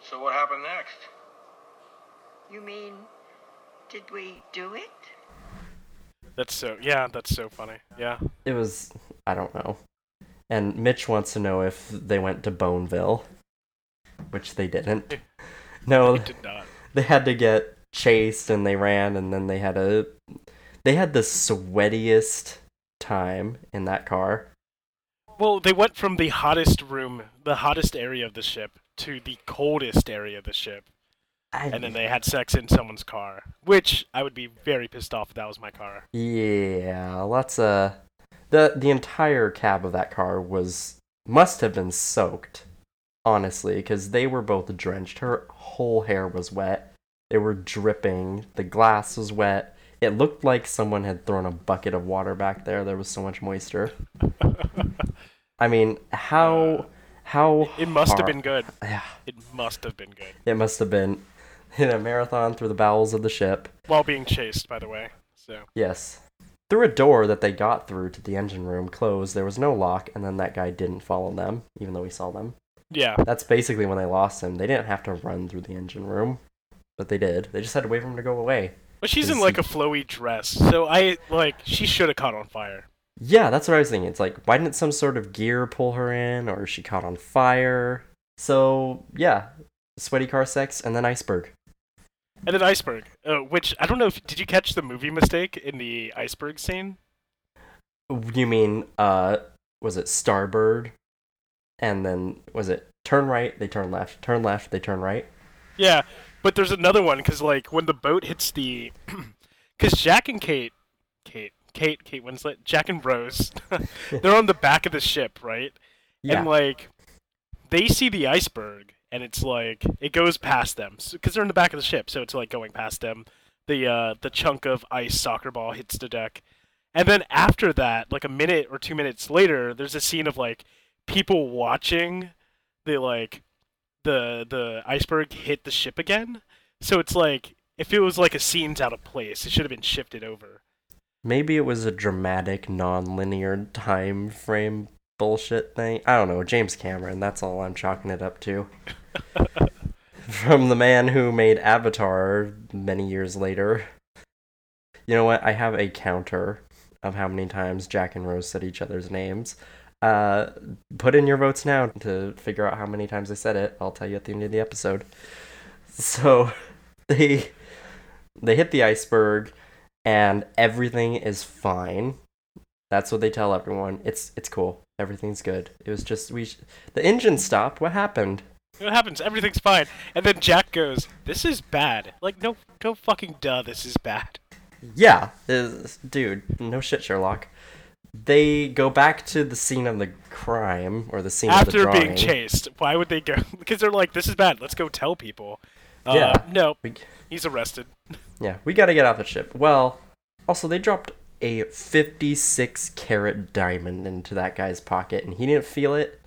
F: So what happened next?
E: You mean, did we do it?
B: That's so. Yeah, that's so funny. Yeah.
A: It was, I don't know. And Mitch wants to know if they went to Boneville, which they didn't. No,
B: He did not.
A: they had to get chased and they ran and then they had a they had the sweatiest time in that car
B: Well, they went from the hottest room, the hottest area of the ship, to the coldest area of the ship,
A: I,
B: and then they had sex in someone's car. Which I would be very pissed off if that was my car.
A: yeah lots of the the entire cab of that car was must have been soaked honestly because they were both drenched her whole hair was wet they were dripping the glass was wet it looked like someone had thrown a bucket of water back there there was so much moisture (laughs) i mean how uh, how
B: It must have been good. (sighs)
A: yeah
B: It must have been good.
A: It must have been (laughs) in a marathon through the bowels of the ship.
B: While being chased, by the way. So
A: Yes. Through a door that they got through to the engine room closed, there was no lock, and then that guy didn't follow them, even though we saw them.
B: yeah,
A: That's basically when they lost him. They didn't have to run through the engine room, but they did. They just had to wait for him to go away.
B: but she's in like a flowy dress, so I like she should have caught on fire.
A: Yeah, that's what I was thinking. It's like, why didn't some sort of gear pull her in, or she caught on fire? So, yeah, sweaty car sex, and then iceberg.
B: And then iceberg, uh, which I don't know if did you catch the movie mistake in the iceberg scene?
A: You mean, uh, was it starboard? and then was it turn right, they turn left, turn left, they turn right.
B: Yeah, but there's another one because like when the boat hits the, (clears throat) because Jack and Kate, Kate, Kate, Kate Winslet, Jack and Rose, (laughs) they're on the back of the ship, right?
A: Yeah.
B: And like, they see the iceberg, and it's like it goes past them because they're in the back of the ship, so it's like going past them. The uh, the chunk of ice soccer ball hits the deck, and then after that, like a minute or two minutes later, there's a scene of like people watching the like the the iceberg hit the ship again. So it's like if it was like a scene's out of place, it should have been shifted over.
A: Maybe it was a dramatic, non-linear time frame bullshit thing. I don't know. James Cameron. That's all I'm chalking it up to. (laughs) From the man who made Avatar many years later. You know what? I have a counter of how many times Jack and Rose said each other's names. Uh, put in your votes now to figure out how many times I said it. I'll tell you at the end of the episode. So (laughs) they they hit the iceberg and everything is fine. That's what they tell everyone. It's it's cool. Everything's good. It was just we sh- the engine stopped. What happened?
B: What happens? Everything's fine, and then Jack goes, "This is bad." Like no, no fucking duh. This is bad.
A: Yeah, is- dude, no shit, Sherlock. They go back to the scene of the crime or the scene of the
B: After being chased, why would they go? (laughs) because they're like, "This is bad. Let's go tell people." Uh,
A: Yeah.
B: No,
A: We-
B: he's arrested. (laughs)
A: Yeah, we gotta get off the ship. Well, also they dropped a 56 carat diamond into that guy's pocket, and he didn't feel it.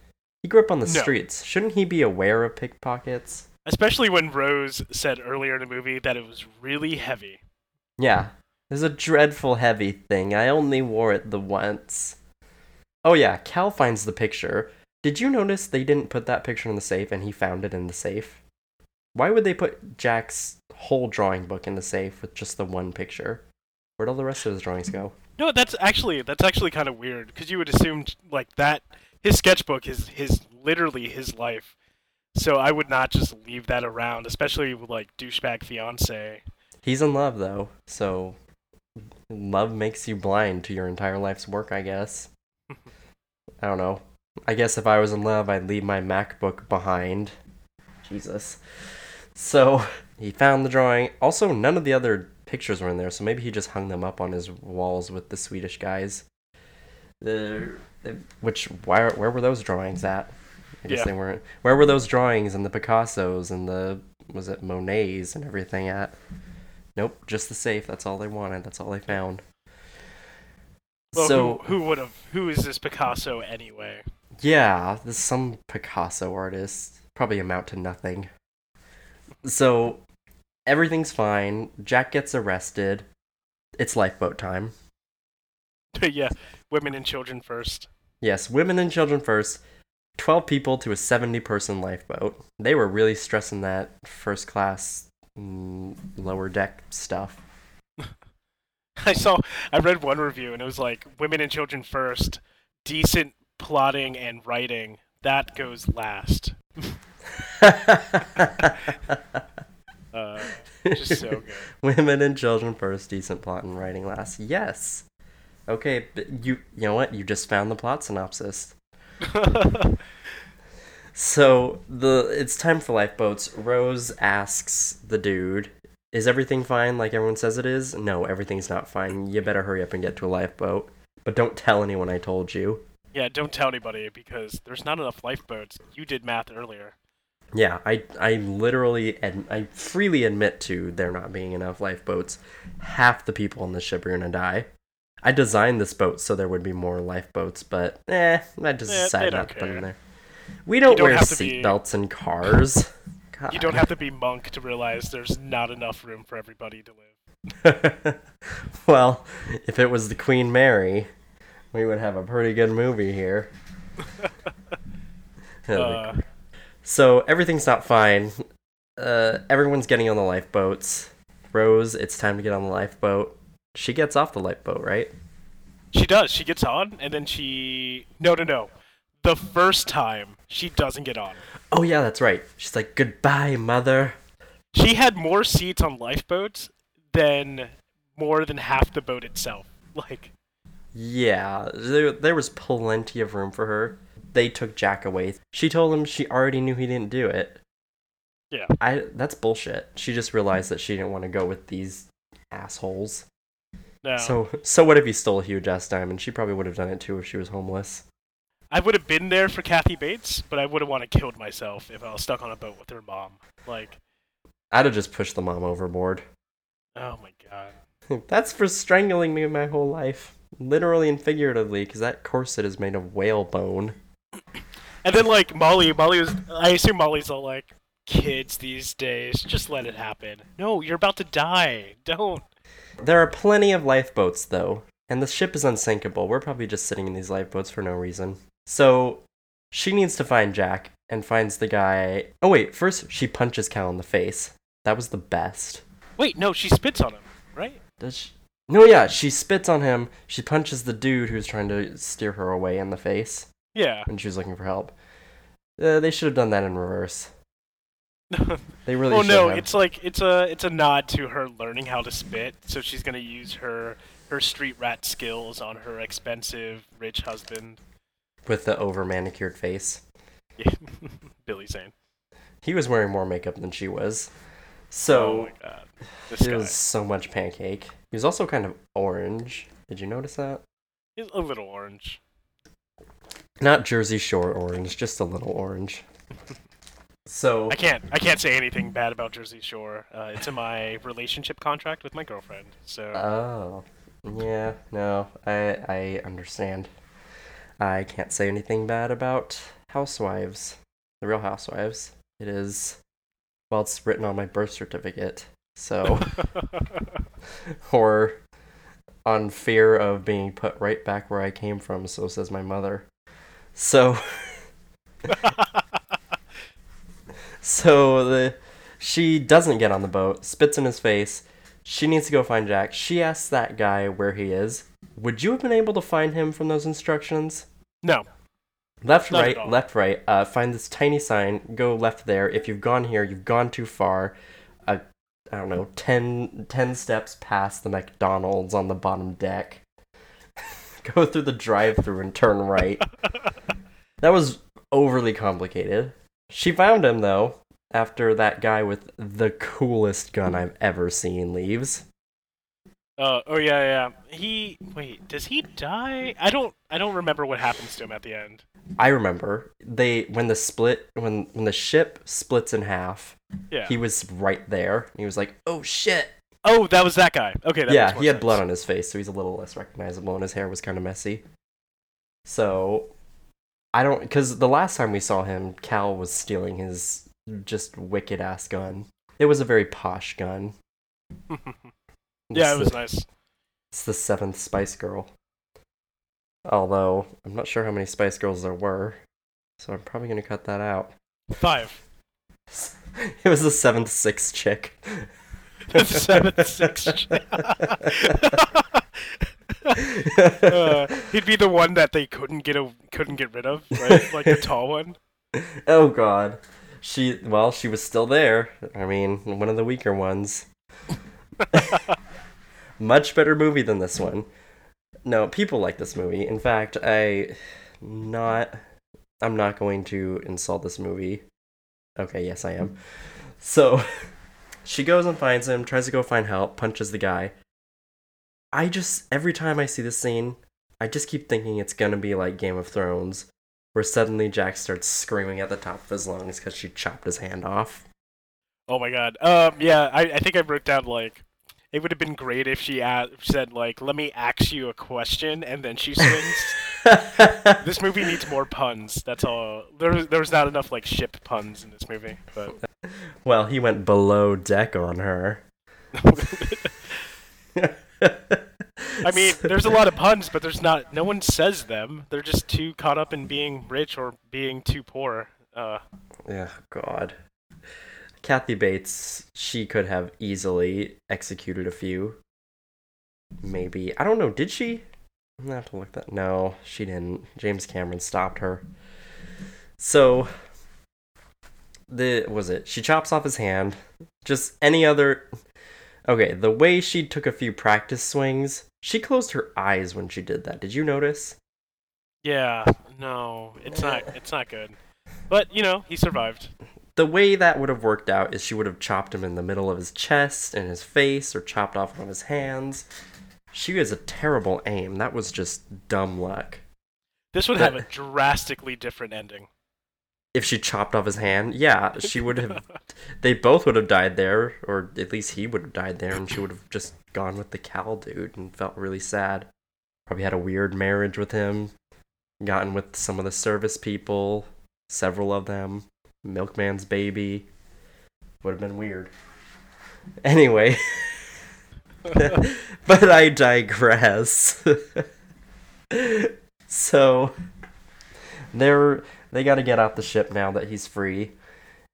A: He grew up on the
B: No.
A: streets. Shouldn't he be aware of pickpockets?
B: Especially when Rose said earlier in the movie that it was really heavy.
A: Yeah, it's a dreadful heavy thing. I only wore it the once. Oh yeah, Cal finds the picture. Did you notice they didn't put that picture in the safe and he found it in the safe? Why would they put Jack's whole drawing book in the safe with just the one picture? Where'd all the rest of his drawings go?
B: No, that's actually that's actually kind of weird because you would assume like that his sketchbook is his literally his life. So I would not just leave that around, especially with like douchebag fiance.
A: He's in love though, so love makes you blind to your entire life's work, I guess. I don't know. I guess if I was in love, I'd leave my MacBook behind. Jesus. So he found the drawing. Also, none of the other pictures were in there, so maybe he just hung them up on his walls with the Swedish guys. The, the which why where were those drawings at? I guess
B: Yeah.
A: they weren't. Where were those drawings and the Picassos and the was it Monets and everything at? Nope, just the safe. That's all they wanted. That's all they found.
B: Well,
A: so
B: who, who would have? Who is this Picasso anyway?
A: yeah, this some Picasso artist probably amount to nothing. So everything's fine. Jack gets arrested. It's lifeboat time. (laughs)
B: yeah, women and children first.
A: Yes, women and children first. 12 people to a 70 person lifeboat. They were really stressing that first class lower deck stuff. (laughs)
B: I saw. I read one review and it was like women and children first. Decent plotting and writing that goes last. (laughs) Uh, just so good. (laughs)
A: Women and children first, decent plot and writing last. Yes. Okay, but you you know what? You just found the plot synopsis. So the it's time for lifeboats. Rose asks the dude, "Is everything fine like everyone says it is?" No, everything's not fine. You better hurry up and get to a lifeboat. But don't tell anyone I told you.
B: yeah, don't tell anybody because there's not enough lifeboats. You did math earlier.
A: Yeah, I I literally and I freely admit to there not being enough lifeboats. Half the people on the ship are gonna die. I designed this boat so there would be more lifeboats, but eh, I just
B: Eh,
A: decided not to put them there. We don't,
B: don't
A: wear
B: have to be-
A: seatbelts in cars.
B: You don't have to be monk to realize there's not enough room for everybody to live. (laughs)
A: well, if it was the Queen Mary, we would have a pretty good movie here. (laughs)
B: Uh,
A: so everything's not fine. Uh, everyone's getting on the lifeboats. Rose, it's time to get on the lifeboat. She gets off the lifeboat, right?
B: she does. She gets on, and then she. No, no, no. The first time she doesn't get on.
A: Oh yeah, that's right. She's like, "Goodbye, mother."
B: She had more seats on lifeboats than more than half the boat itself. (laughs) Like,
A: Yeah, there there was plenty of room for her. they took Jack away, she told him she already knew he didn't do it.
B: Yeah.
A: I that's bullshit. She just realized that she didn't want to go with these assholes.
B: No.
A: So so what if he stole a huge ass diamond? She probably would have done it too if she was homeless.
B: I would have been there for Kathy Bates, but I would have wanted to killed myself if I was stuck on a boat with her mom. Like,
A: I'd have just pushed the mom overboard.
B: oh my god. (laughs)
A: That's for strangling me my whole life. Literally and figuratively, because that corset is made of whale bone. (clears throat)
B: And then like Molly, Molly was. I assume Molly's all like, kids these days, just let it happen. No, you're about to die. Don't.
A: There are plenty of lifeboats, though, and the ship is unsinkable. We're probably just sitting in these lifeboats for no reason. So, she needs to find Jack and finds the guy. Oh, wait, first she punches Cal in the face. That was the best.
B: Wait, no, she spits on him, right?
A: Does she? No, yeah, she spits on him. She punches the dude who's trying to steer her away in the face
B: Yeah.
A: when she was looking for help. Uh, they should have done that in reverse. (laughs) They really
B: well, no,
A: have.
B: it's like it's a it's a nod to her learning how to spit. So she's gonna use her her street rat skills on her expensive rich husband.
A: With the over manicured face.
B: Yeah. (laughs) Billy Zane.
A: He was wearing more makeup than she was.
B: oh
A: So,
B: my god,
A: it
B: guy.
A: was so much pancake. He was also kind of orange. Did you notice that?
B: He's a little orange.
A: Not Jersey Shore orange, just a little orange. (laughs) So,
B: I can't I can't say anything bad about Jersey Shore. Uh, it's in my relationship contract with my girlfriend. So
A: oh, yeah, no, I I understand. I can't say anything bad about Housewives, the Real Housewives. It is, well, it's written on my birth certificate, so (laughs) or on fear of being put right back where I came from. So says my mother. So. (laughs) So the she doesn't get on the boat, spits in his face. She needs to go find Jack. She asks that guy where he is. Would you have been able to find him from those instructions?
B: No.
A: Left,
B: Not
A: right, left, right. Uh, find this tiny sign. Go left there. If you've gone here, you've gone too far. Uh, I don't know, 10, 10 steps past the McDonald's on the bottom deck. (laughs) go through the drive-through and turn right. (laughs) that was overly complicated. She found him though after that guy with the coolest gun I've ever seen leaves.
B: Uh, oh yeah, yeah. He wait, does he die? I don't I don't remember what happens to him at the end.
A: I remember they when the split when when the ship splits in half,
B: Yeah.
A: he was right there. He was like, "Oh shit!"
B: oh, that was that guy. Okay. That
A: yeah, he had
B: sense.
A: blood on his face, so he's a little less recognizable, and his hair was kind of messy. So, I don't because the last time we saw him, Cal was stealing his just wicked ass gun. It was a very posh gun. (laughs)
B: yeah,
A: It's
B: it was
A: the-
B: nice.
A: It's the seventh Spice Girl. Although I'm not sure how many Spice Girls there were, so I'm probably gonna cut that out.
B: Five. (laughs)
A: It was the seventh six chick. (laughs)
B: the Seventh, sixth. (laughs) uh, he'd be the one that they couldn't get a couldn't get rid of, right? Like the tall one.
A: oh god. She well, she was still there. I mean, one of the weaker ones. Much better movie than this one. No, people like this movie. In fact, I not I'm not going to insult this movie. Okay, yes I am. So (laughs) she goes and finds him, tries to go find help, punches the guy. I just every time I see this scene, I just keep thinking it's gonna be like Game of Thrones, where suddenly Jack starts screaming at the top of his lungs because she chopped his hand off.
B: Oh my god. Um, yeah, I, I think I wrote down like it would have been great if she a- said like, "Let me ask you a question," and then she swings. (laughs) this movie needs more puns. That's all. There was there was not enough like ship puns in this movie, but
A: well, he went below deck on her. (laughs)
B: I mean, there's a lot of puns, but there's not. No one says them. They're just too caught up in being rich or being too poor. Uh,
A: Yeah, God. Kathy Bates, she could have easily executed a few. Maybe. I don't know, did she? I'm gonna have to look that. No, she didn't. James Cameron stopped her. So, the was it? She chops off his hand. Just any other. Okay, the way she took a few practice swings, she closed her eyes when she did that. Did you notice?
B: Yeah, no, it's not. It's not good. But you know, he survived.
A: The way that would have worked out is she would have chopped him in the middle of his chest and his face, or chopped off one of his hands. She has a terrible aim. That was just dumb luck.
B: This would
A: That-
B: have a drastically different ending.
A: If she chopped off his hand, yeah, she would have. (laughs) (laughs) they both would have died there, or at least he would have died there, and she would have just gone with the Cal dude and felt really sad. Probably had a weird marriage with him, gotten with some of the service people, several of them, Milkman's baby. Would have been weird. Anyway, (laughs) but I digress. (laughs) so, they're they got to get off the ship now that he's free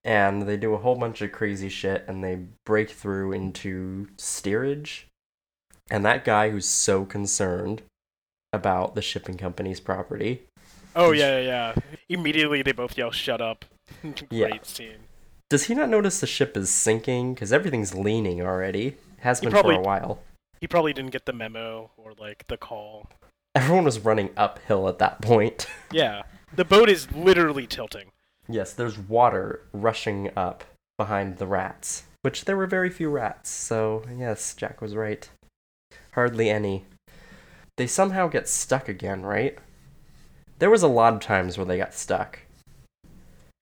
A: and they do a whole bunch of crazy shit and they break through into steerage and that guy who's so concerned about the shipping company's property
B: Oh yeah, yeah, yeah. Immediately they both yell, "Shut up!" (laughs) Great
A: Yeah.
B: scene.
A: does he not notice the ship is sinking? Because everything's leaning already. Has been
B: probably-
A: for a while.
B: He probably didn't get the memo or like the call.
A: everyone was running uphill at that point. (laughs)
B: Yeah, the boat is literally tilting.
A: yes there's water rushing up behind the rats which there were very few rats. So yes jack was right. Hardly any. They somehow get stuck again right? There was a lot of times where they got stuck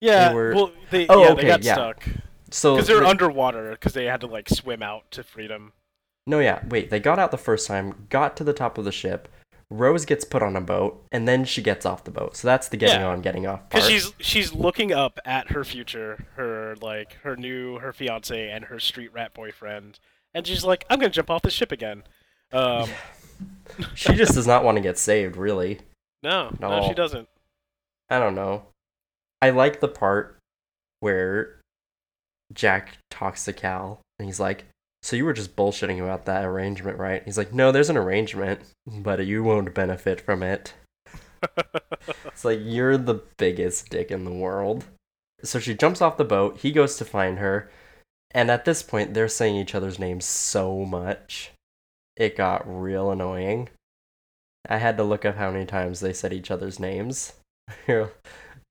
B: Yeah,
A: were-
B: well, they
A: Oh,
B: yeah
A: okay,
B: they got
A: yeah.
B: stuck
A: so
B: because they're
A: the-
B: underwater because they had to like swim out to freedom.
A: no yeah wait they got out the first time got to the top of the ship rose gets put on a boat and then she gets off the boat so that's the getting
B: Yeah.
A: on getting off part.
B: Because she's she's looking up at her future, her like her new her fiance and her street rat boyfriend, and she's like, "I'm gonna jump off the ship again." Um,
A: she just does not want to get saved really (laughs)
B: no, no,
A: No.
B: she doesn't.
A: I don't know. I like the part where Jack talks to Cal and he's like, So you were just bullshitting about that arrangement, right? He's like, No, there's an arrangement, but you won't benefit from it. (laughs) It's like, You're the biggest dick in the world. So she jumps off the boat, he goes to find her, and at this point, they're saying each other's names so much. It got real annoying. I had to look up how many times they said each other's names. (laughs)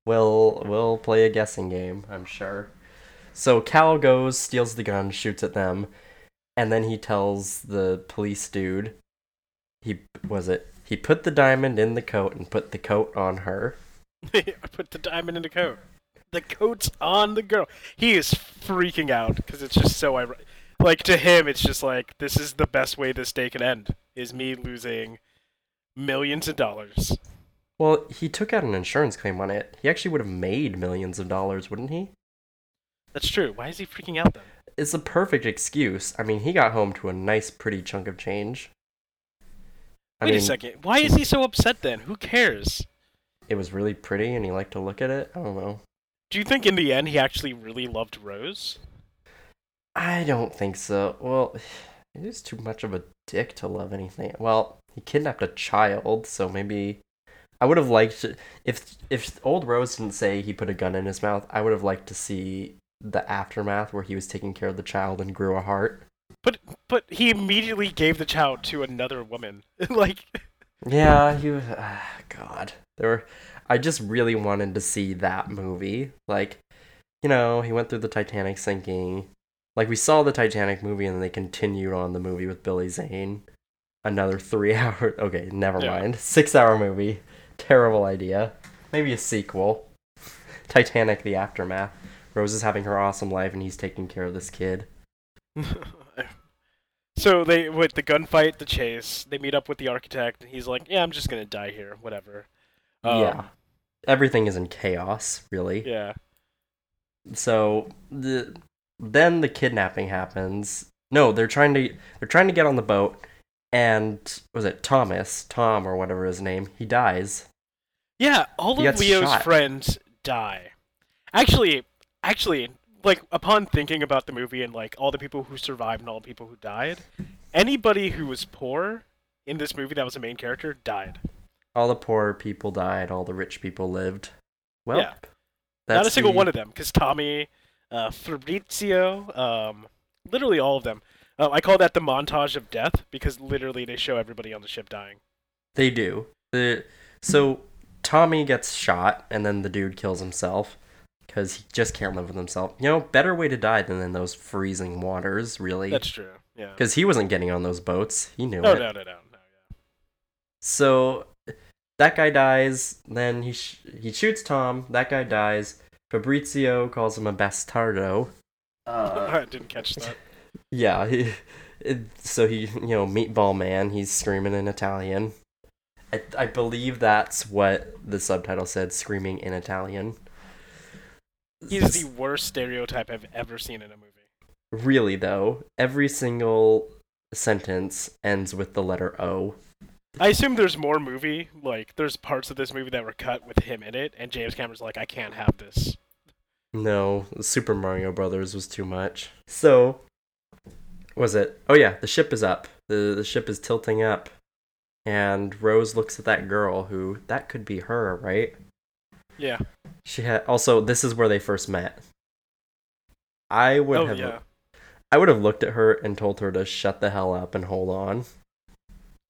A: We'll we'll play a guessing game, I'm sure. So Cal goes, steals the gun, shoots at them, and then he tells the police dude he was it he put the diamond in the coat and put the coat on her. (laughs)
B: I put the diamond in the coat. The coat's on the girl. He is freaking out because it's just so ironic. Like to him, it's just like this is the best way this day can end. Is me losing millions of dollars.
A: Well, he took out an insurance claim on it. He actually would have made millions of dollars, wouldn't he?
B: That's true. Why is he freaking out then?
A: It's a perfect excuse. I mean, he got home to a nice, pretty chunk of change. I
B: Wait
A: mean,
B: a second. Why is he so upset then? Who cares?
A: it was really pretty and he liked to look at it. I don't know.
B: Do you think in the end he actually really loved Rose?
A: I don't think so. Well, (sighs) he's too much of a dick to love anything. Well, he kidnapped a child, so maybe I would have liked to, if if old Rose didn't say he put a gun in his mouth. I would have liked to see the aftermath where he was taking care of the child and grew a heart.
B: But but he immediately gave the child to another woman. (laughs) like
A: Yeah, he was. ah, God, there were. I just really wanted to see that movie. Like, you know, he went through the Titanic sinking. Like we saw the Titanic movie, and then they continued on the movie with Billy Zane. Another three (laughs) hour. Okay, never
B: Yeah.
A: mind. Six hour movie. Terrible idea. Maybe a sequel. Titanic: The Aftermath. Rose is having her awesome life, and he's taking care of this kid. (laughs)
B: So they with the gunfight, the chase, they meet up with the architect and he's like, "Yeah, I'm just going to die here, whatever." Um,
A: yeah. Everything is in chaos, really.
B: Yeah.
A: so the then the kidnapping happens no they're trying to they're trying to get on the boat and was it thomas tom or whatever his name he dies
B: Yeah, all
A: He
B: of Leo's
A: shot.
B: friends die. Actually, actually, like upon thinking about the movie and like all the people who survived and all the people who died, anybody who was poor in this movie that was a main character died.
A: all the poor people died all the rich people lived well
B: Yeah. Not a single
A: the-
B: one of them, because Tommy, uh, Fabrizio, um, literally all of them. Uh, I call that the montage of death because literally they show everybody on the ship dying.
A: they do the so Tommy gets shot, and then the dude kills himself because he just can't live with himself. You know, better way to die than in those freezing waters, really.
B: That's true. Yeah.
A: Because he wasn't getting on those boats. He knew
B: No,
A: it.
B: no, no, no, no. Yeah.
A: So that guy dies. Then he sh- he shoots Tom. That guy dies. Fabrizio calls him a bastardo. (laughs) Uh,
B: I didn't catch that.
A: Yeah. He, it, so he, you know, meatball man. He's screaming in Italian. I, I believe that's what the subtitle said. Screaming in Italian.
B: He's the worst stereotype I've ever seen in a movie.
A: Really though, every single sentence ends with the letter O.
B: I assume there's more movie. Like, there's parts of this movie that were cut with him in it, and James Cameron's like, I can't have this.
A: No, Super Mario Brothers was too much. So, was it? Oh yeah, the ship is up. the The ship is tilting up, and Rose looks at that girl who that could be her, right?
B: Yeah.
A: She had also. This is where they first met. I would
B: oh,
A: have.
B: yeah.
A: I would have looked at her and told her to shut the hell up and hold on.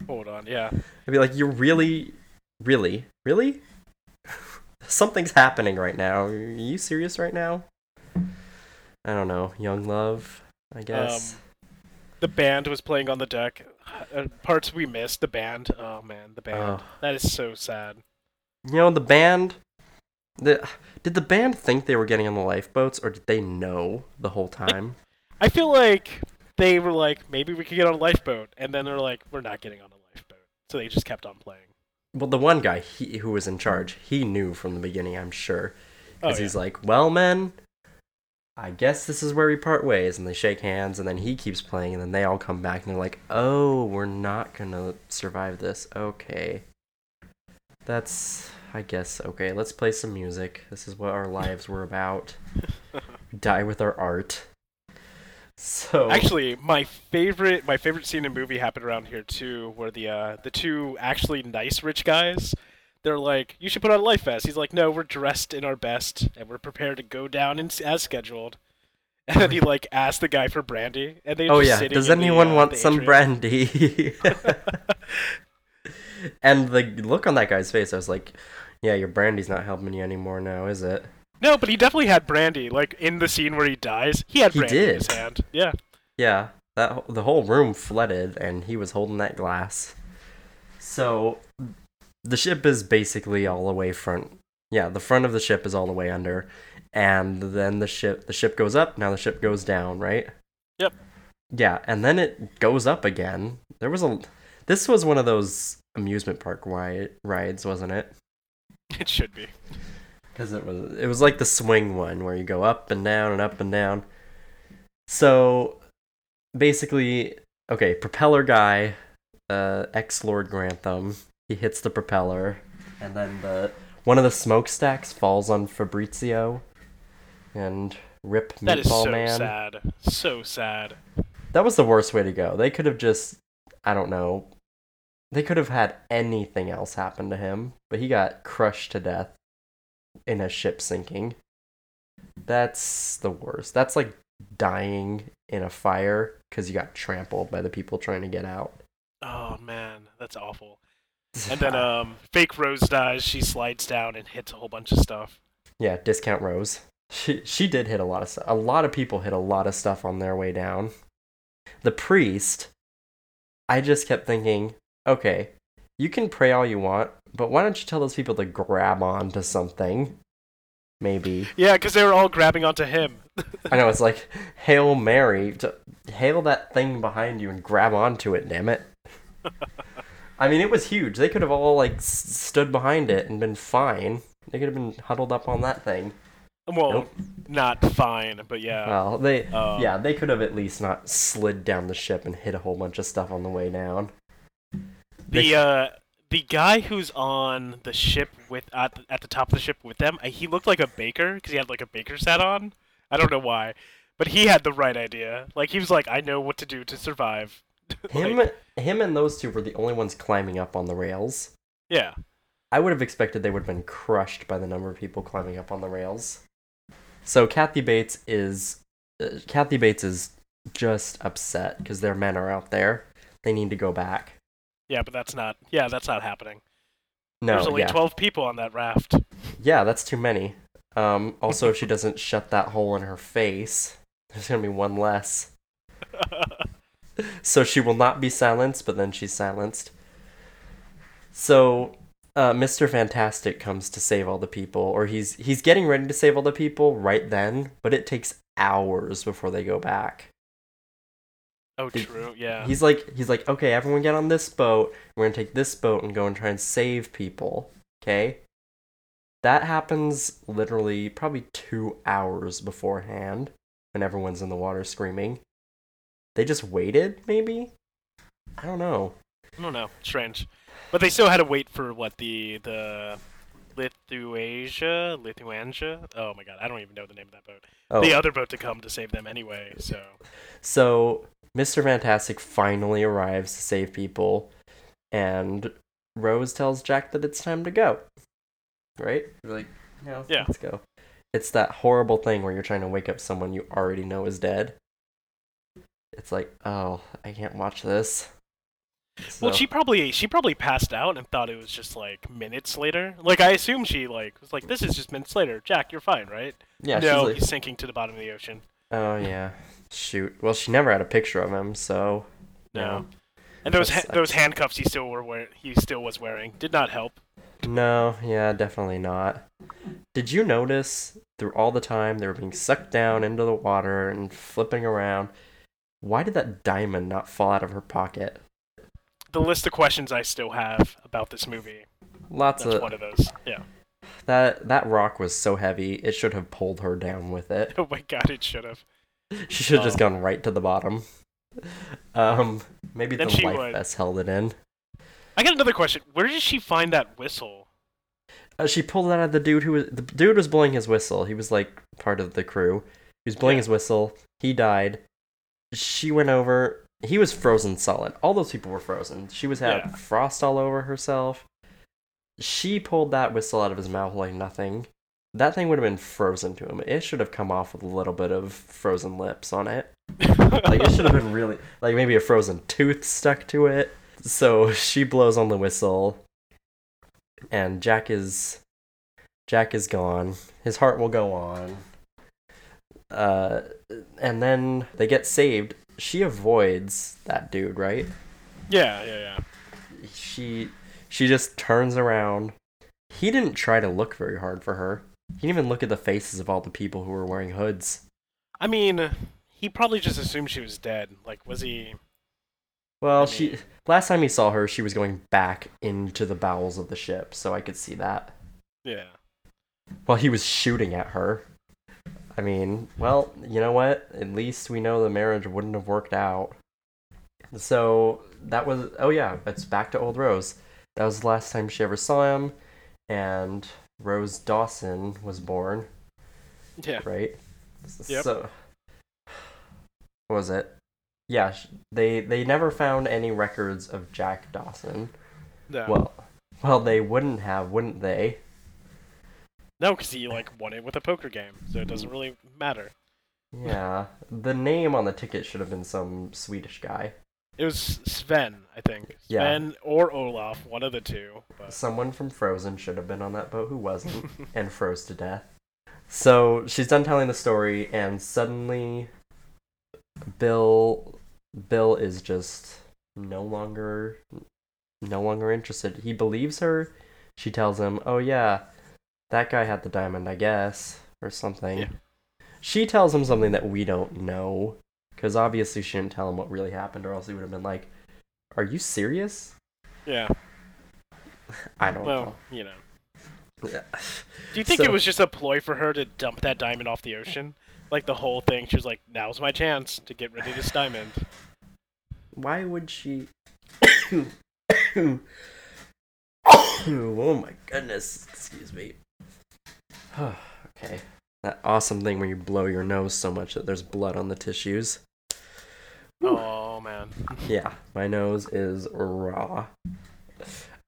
B: Hold on. Yeah.
A: I'd be like, "You're really, really, really." (laughs) Something's happening right now. Are you serious right now? I don't know. Young love, I guess.
B: Um, the band was playing on the deck. Uh, parts we missed. The band. Oh man, the band.
A: Oh.
B: That is so sad.
A: You know, the band. The, did the band think they were getting on the lifeboats, or did they know the whole time? (laughs)
B: I feel like they were like, maybe we could get on a lifeboat, and then they're like, we're not getting on a lifeboat. So they just kept on playing.
A: Well, the one guy he, who was in charge, he knew from the beginning, I'm sure.
B: Oh,
A: Because he's like, well, men, I guess this is where we part ways. And they shake hands, and then he keeps playing, and then they all come back, and they're like, oh, we're not going to survive this. Okay. That's, I guess, okay, let's play some music. This is what our lives were about. (laughs) Die with our art. So.
B: Actually, my favorite my favorite scene in the movie happened around here too, where the uh, the two actually nice rich guys, they're like, "You should put on a life vest." He's like, "No, we're dressed in our best and we're prepared to go down in, as scheduled." (laughs) And then he like asked the guy for brandy, and they
A: Oh yeah. Does
B: in the,
A: anyone
B: uh,
A: want some brandy? (laughs) (laughs) and the look on that guy's face, I was like, "Yeah, your brandy's not helping you anymore now, is it?"
B: No, but he definitely had brandy. Like in the scene where he dies, he had
A: He
B: brandy in his hand. Yeah.
A: Yeah, that the whole room flooded, and he was holding that glass. So, the ship is basically all the way front. Yeah, the front of the ship is all the way under, and then the ship the ship goes up. Now the ship goes down, right?
B: Yep.
A: Yeah, and then it goes up again. There was a. This was one of those amusement park ri- rides, wasn't it? (laughs)
B: It should be.
A: because it was it was like the swing one where you go up and down and up and down. So basically, okay, propeller guy, uh, ex Lord Grantham, he hits the propeller, and then the one of the smokestacks falls on Fabrizio, and rip Meatball
B: That is so
A: man.
B: sad. So sad.
A: That was the worst way to go. They could have just, I don't know, they could have had anything else happen to him, but he got crushed to death in a ship sinking. That's the worst. That's like dying in a fire because you got trampled by the people trying to get out.
B: Oh man, that's awful. And then um, fake Rose dies. She slides down and hits a whole bunch of stuff.
A: yeah, discount Rose. She she did hit a lot of stuff. A lot of people hit a lot of stuff on their way down. The priest, I just kept thinking, okay, you can pray all you want, but why don't you tell those people to grab onto something? Maybe.
B: Yeah, because they were all grabbing onto him. (laughs)
A: I know it's like Hail Mary, to hail that thing behind you and grab onto it, damn it. (laughs) I mean, it was huge. They could have all like s- stood behind it and been fine. They could have been huddled up on that thing.
B: Well,
A: Nope.
B: not fine, but yeah.
A: Well, they
B: Um,
A: yeah, they could have at least not slid down the ship and hit a whole bunch of stuff on the way down. they-
B: the uh, the guy who's on the ship with at the, at the top of the ship with them, uh, he looked like a baker because he had like a baker's hat on. I don't know why, but he had the right idea. Like he was like, I know what to do to survive. (laughs)
A: Him
B: Like,
A: him and those two were the only ones climbing up on the rails.
B: yeah.
A: I would have expected they would have been crushed by the number of people climbing up on the rails. So Kathy Bates is uh, Kathy Bates is just upset because their men are out there. They need to go back.
B: Yeah, but that's not. Yeah, that's not happening.
A: No,
B: There's only
A: yeah.
B: 12 people on that raft.
A: Yeah, that's too many. Um, also, if she doesn't shut that hole in her face, there's gonna be one less. (laughs) So she will not be silenced, but then she's silenced. So, uh, Mr. Fantastic comes to save all the people, or he's he's getting ready to save all the people right then, but it takes hours before they go back.
B: oh, true. Yeah.
A: He's like he's like, okay, everyone get on this boat. We're gonna take this boat and go and try and save people. Okay. That happens literally probably two hours beforehand when everyone's in the water screaming. They just waited, maybe? I don't know.
B: I don't know. Strange. But they still had to wait for what the the Lithuania, Lithuania. Oh my god, I don't even know the name of that boat.
A: Oh,
B: The other boat to come to save them anyway. So
A: so Mr. Fantastic finally arrives to save people, and Rose tells Jack that it's time to go. Right? You're like, yeah,
B: Yeah.
A: let's go. It's that horrible thing where you're trying to wake up someone you already know is dead. It's like, oh, I can't watch this.
B: well, she probably she probably passed out and thought it was just like minutes later. Like I assume she like was like, this is just minutes later. Jack, you're fine, right?
A: yeah,
B: no,
A: she's like,
B: he's sinking to the bottom of the ocean.
A: oh yeah, shoot. Well, she never had a picture of him, so
B: No. And those ha- those handcuffs he still were wear- he still was wearing did not help.
A: No, yeah, definitely not. Did you notice through all the time they were being sucked down into the water and flipping around? Why did that diamond not fall out of her pocket?
B: The list of questions I still have about this movie.
A: Lots
B: That's
A: of
B: one of those. Yeah.
A: that that rock was so heavy it should have pulled her down with it. (laughs)
B: Oh my god, it should have.
A: She should have just
B: Oh.
A: gone right to the bottom. Um, maybe the life
B: would.
A: vest held it in.
B: I got another question. Where did she find that whistle?
A: Uh, she pulled it out of the dude who was the dude was blowing his whistle. He was like part of the crew. He was blowing
B: Yeah.
A: his whistle. He died. She went over. He was frozen solid. All those people were frozen. She was had
B: Yeah.
A: frost all over herself. She pulled that whistle out of his mouth like nothing. That thing would have been frozen to him. It should have come off with a little bit of frozen lips on it. Like it should have been really like maybe a frozen tooth stuck to it. So she blows on the whistle and Jack is Jack is gone. His heart will go on. Uh and then they get saved. She avoids that dude, right?
B: yeah, yeah, yeah.
A: She she just turns around. He didn't try to look very hard for her. He didn't even look at the faces of all the people who were wearing hoods.
B: I mean, he probably just assumed she was dead. Like, was he?
A: Well,
B: I
A: she last time he saw her, she was going back into the bowels of the ship, so I could see that.
B: Yeah.
A: While he was shooting at her. I mean, well, you know what? At least we know the marriage wouldn't have worked out. So that was oh yeah, it's back to old Rose. That was the last time she ever saw him, and Rose Dawson was born,
B: Yeah.
A: right?
B: Yep.
A: So what was it? Yeah, they they never found any records of Jack Dawson.
B: No.
A: Well, well, they wouldn't have, wouldn't they?
B: No, because he like won it with a poker game, so it doesn't really matter.
A: Yeah, the name on the ticket should have been some Swedish guy.
B: It was Sven, I think.
A: Yeah.
B: Sven or Olaf, one of the two. But
A: Someone from Frozen should have been on that boat who wasn't (laughs) and froze to death. So she's done telling the story, and suddenly, Bill, Bill is just no longer, no longer interested. He believes her. She tells him, "Oh yeah, that guy had the diamond, I guess, or something."
B: Yeah.
A: She tells him something that we don't know, because obviously she didn't tell him what really happened, or else he would have been like, "Are you serious?"
B: yeah. (laughs)
A: I don't know.
B: You know.
A: Yeah. (sighs)
B: Do you think
A: So-
B: it was just a ploy for her to dump that diamond off the ocean? Like the whole thing, she was like, "Now's my chance to get rid of this diamond."
A: Why would she? (coughs) (coughs) (coughs) oh my goodness! Excuse me. (sighs) okay, that awesome thing where you blow your nose so much that there's blood on the tissues.
B: Oh man. (laughs)
A: Yeah, my nose is raw.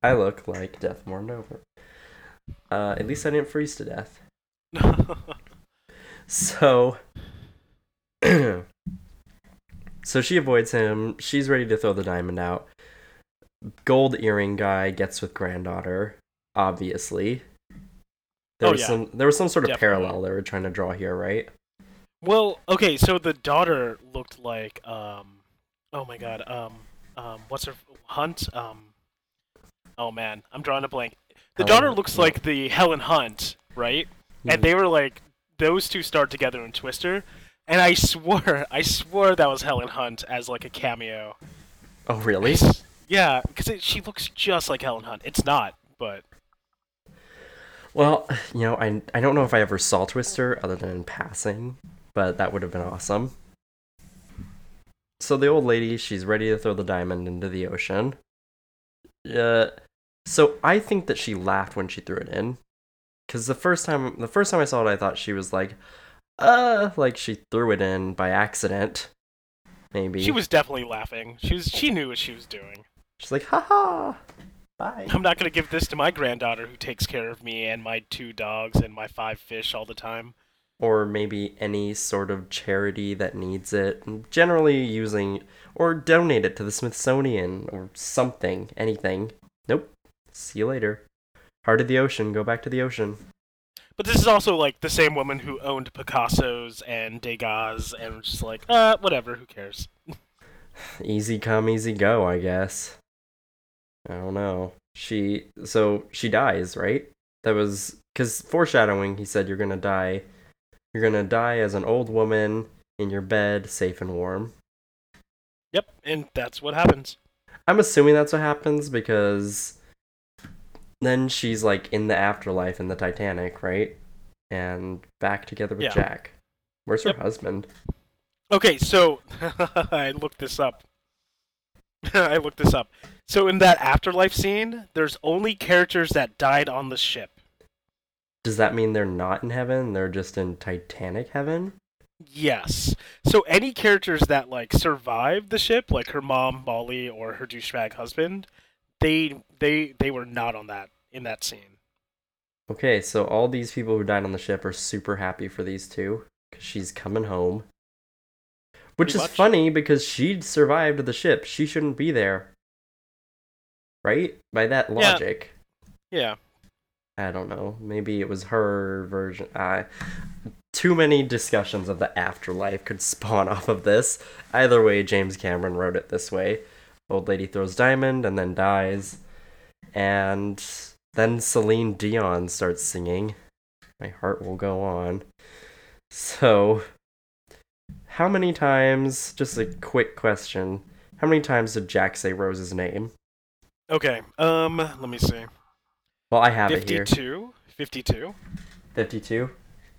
A: I look like Death Over. Uh, at least I didn't freeze to death. (laughs) So, (clears throat) so she avoids him. She's ready to throw the diamond out. Gold earring guy gets with granddaughter. obviously. There
B: Oh,
A: was
B: yeah.
A: some there was some sort of
B: Definitely.
A: parallel they were trying to draw here, right?
B: Well, okay, so the daughter looked like um oh my god, um um what's her Hunt? Um Oh man, I'm drawing a blank. The
A: Helen-
B: daughter looks
A: no.
B: like the Helen Hunt, right? And
A: Mhm.
B: they were like those two starred together in Twister, and I (laughs) swore I swore that was Helen Hunt as like a cameo.
A: Oh really?
B: Yeah, because she looks just like Helen Hunt. It's not, but
A: Well, (sighs) you know, I I don't know if I ever saw Twister other than in passing, but that would have been awesome. So the old lady, she's ready to throw the diamond into the ocean. Uh, so I think that she laughed when she threw it in, because the first time the first time I saw it, I thought she was like, uh, like she threw it in by accident. Maybe
B: she was definitely laughing. She was she knew what she was doing.
A: She's like, haha, bye.
B: I'm not gonna give this to my granddaughter who takes care of me and my two dogs and my five fish all the time.
A: or maybe any sort of charity that needs it, generally using or donate it to the Smithsonian or something, anything. Nope. See you later. Heart of the ocean, go back to the ocean.
B: But this is also like the same woman who owned Picasso's and Degas and was just like, uh, whatever, who cares? (laughs)
A: Easy come, easy go, I guess. I don't know. She so she dies, right? That was cuz foreshadowing he said you're going to die. You're going to die as an old woman in your bed, safe and warm.
B: Yep, and that's what happens.
A: I'm assuming that's what happens because then she's like in the afterlife in the Titanic, right? And back together with
B: Yeah.
A: Jack. Where's her
B: Yep.
A: husband?
B: Okay, so (laughs) I looked this up. (laughs) I looked this up. So in that afterlife scene, there's only characters that died on the ship.
A: Does that mean they're not in heaven? They're just in Titanic heaven?
B: Yes. So any characters that like survived the ship, like her mom, Molly, or her douchebag husband, they they they were not on that in that scene.
A: Okay, so all these people who died on the ship are super happy for these two because she's coming home. Which is
B: much.
A: funny because she survived the ship. She shouldn't be there. Right? By that logic.
B: Yeah.
A: I don't know. Maybe it was her version. Uh, too many discussions of the afterlife could spawn (laughs) off of this. Either way, James Cameron wrote it this way. Old lady throws diamond and then dies. And then Celine Dion starts singing. My heart will go on. So, how many times, just a quick question, how many times did Jack say Rose's name?
B: Okay. Um. Let me see.
A: Well, I have it here.
B: 52. 52.
A: 52?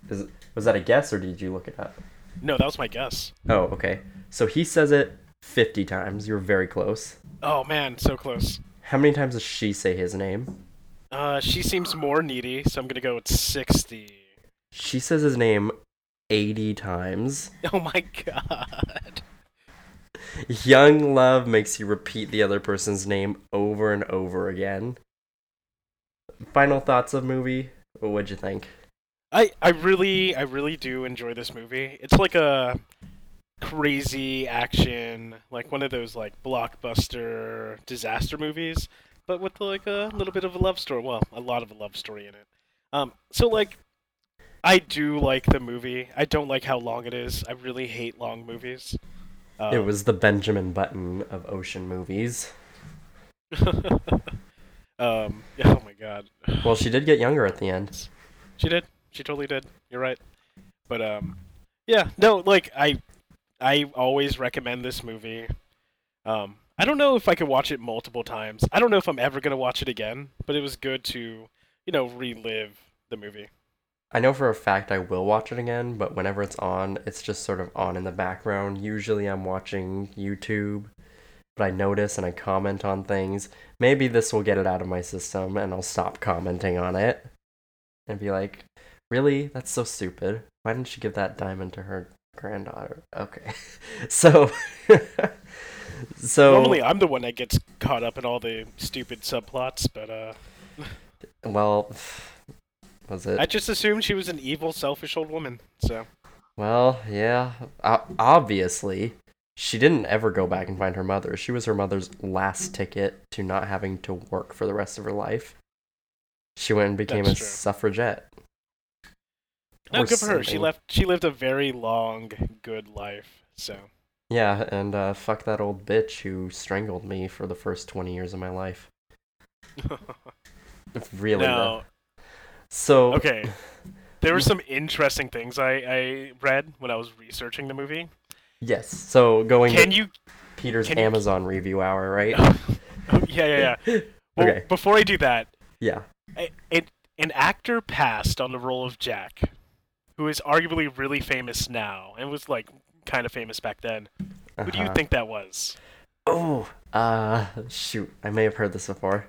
A: Is, was that a guess or did you look it up?
B: No, that was my guess.
A: Oh, okay. So he says it 50 times. You were very close.
B: Oh man, so close.
A: How many times does she say his name?
B: Uh, she seems more needy, so I'm gonna go with 60.
A: She says his name 80 times. (laughs)
B: Oh my god.
A: Young love makes you repeat the other person's name over and over again. Final thoughts of movie? What'd you think?
B: I I really I really do enjoy this movie. It's like a crazy action, like one of those like blockbuster disaster movies, but with like a little bit of a love story. Well, a lot of a love story in it. Um, so like, I do like the movie. I don't like how long it is. I really hate long movies. Um,
A: It was the Benjamin Button of ocean movies. (laughs)
B: um. Oh my god.
A: Well, she did get younger at the end.
B: She did. She totally did. You're right. But um, yeah. No, like I, I always recommend this movie. Um, I don't know if I could watch it multiple times. I don't know if I'm ever gonna watch it again. But it was good to, you know, relive the movie.
A: I know for a fact I will watch it again, but whenever it's on, it's just sort of on in the background. Usually I'm watching YouTube, but I notice and I comment on things. Maybe this will get it out of my system and I'll stop commenting on it and be like, really? That's so stupid. Why didn't she give that diamond to her granddaughter? Okay. (laughs) so. (laughs) so.
B: Normally, I'm the one that gets caught up in all the stupid subplots, but uh,
A: Well. Was it?
B: I just assumed she was an evil, selfish old woman. So
A: Well, yeah. Obviously, she didn't ever go back and find her mother. She was her mother's last ticket to not having to work for the rest of her life. She went and became
B: That's
A: a
B: true.
A: suffragette.
B: No, good for her. She left. She lived a very long, good life. So
A: Yeah, and uh, fuck that old bitch who strangled me for the first 20 years of my life. (laughs) Really? though. So,
B: okay, (laughs) there were some interesting things I I read when I was researching the movie.
A: yes. So, going
B: Can you?
A: Peter's
B: can you-
A: Amazon review hour, right? (laughs)
B: Oh, yeah, yeah, yeah. (laughs) Well,
A: Okay.
B: Before I do that,
A: Yeah.
B: it, an actor passed on the role of Jack, who is arguably really famous now and was like kind of famous back then. Who do you
A: Uh-huh.
B: think that was?
A: Oh, uh, shoot. I may have heard this before.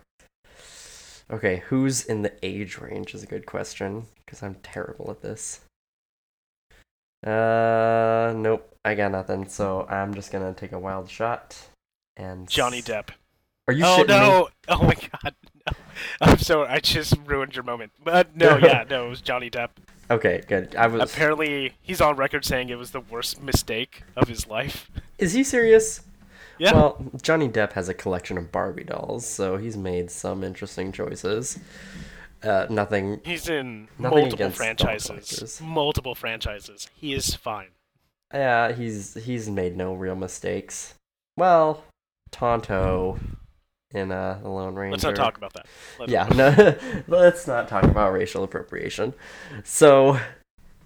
A: Okay, who's in the age range is a good question, because I'm terrible at this. Uh, nope, I got nothing, so I'm just gonna take a wild shot. And
B: Johnny Depp.
A: Are you
B: oh
A: shitting me?
B: no! (laughs) Oh my god! No. (laughs) I'm sorry. I just ruined your moment. But no, (laughs) yeah, no, it was Johnny Depp.
A: Okay, good. I was.
B: Apparently, he's on record saying it was the worst mistake of his life.
A: Is he serious?
B: Yeah.
A: Well, Johnny Depp has a collection of Barbie dolls, so he's made some interesting choices. Uh, nothing.
B: he's in
A: Nothing
B: multiple franchises. Multiple franchises. He is fine.
A: Yeah, he's he's made no real mistakes. Well, Tonto in uh, the Lone Ranger.
B: Let's not talk about that. Let's-
A: Yeah, (laughs) no, (laughs) let's not talk about racial appropriation. So,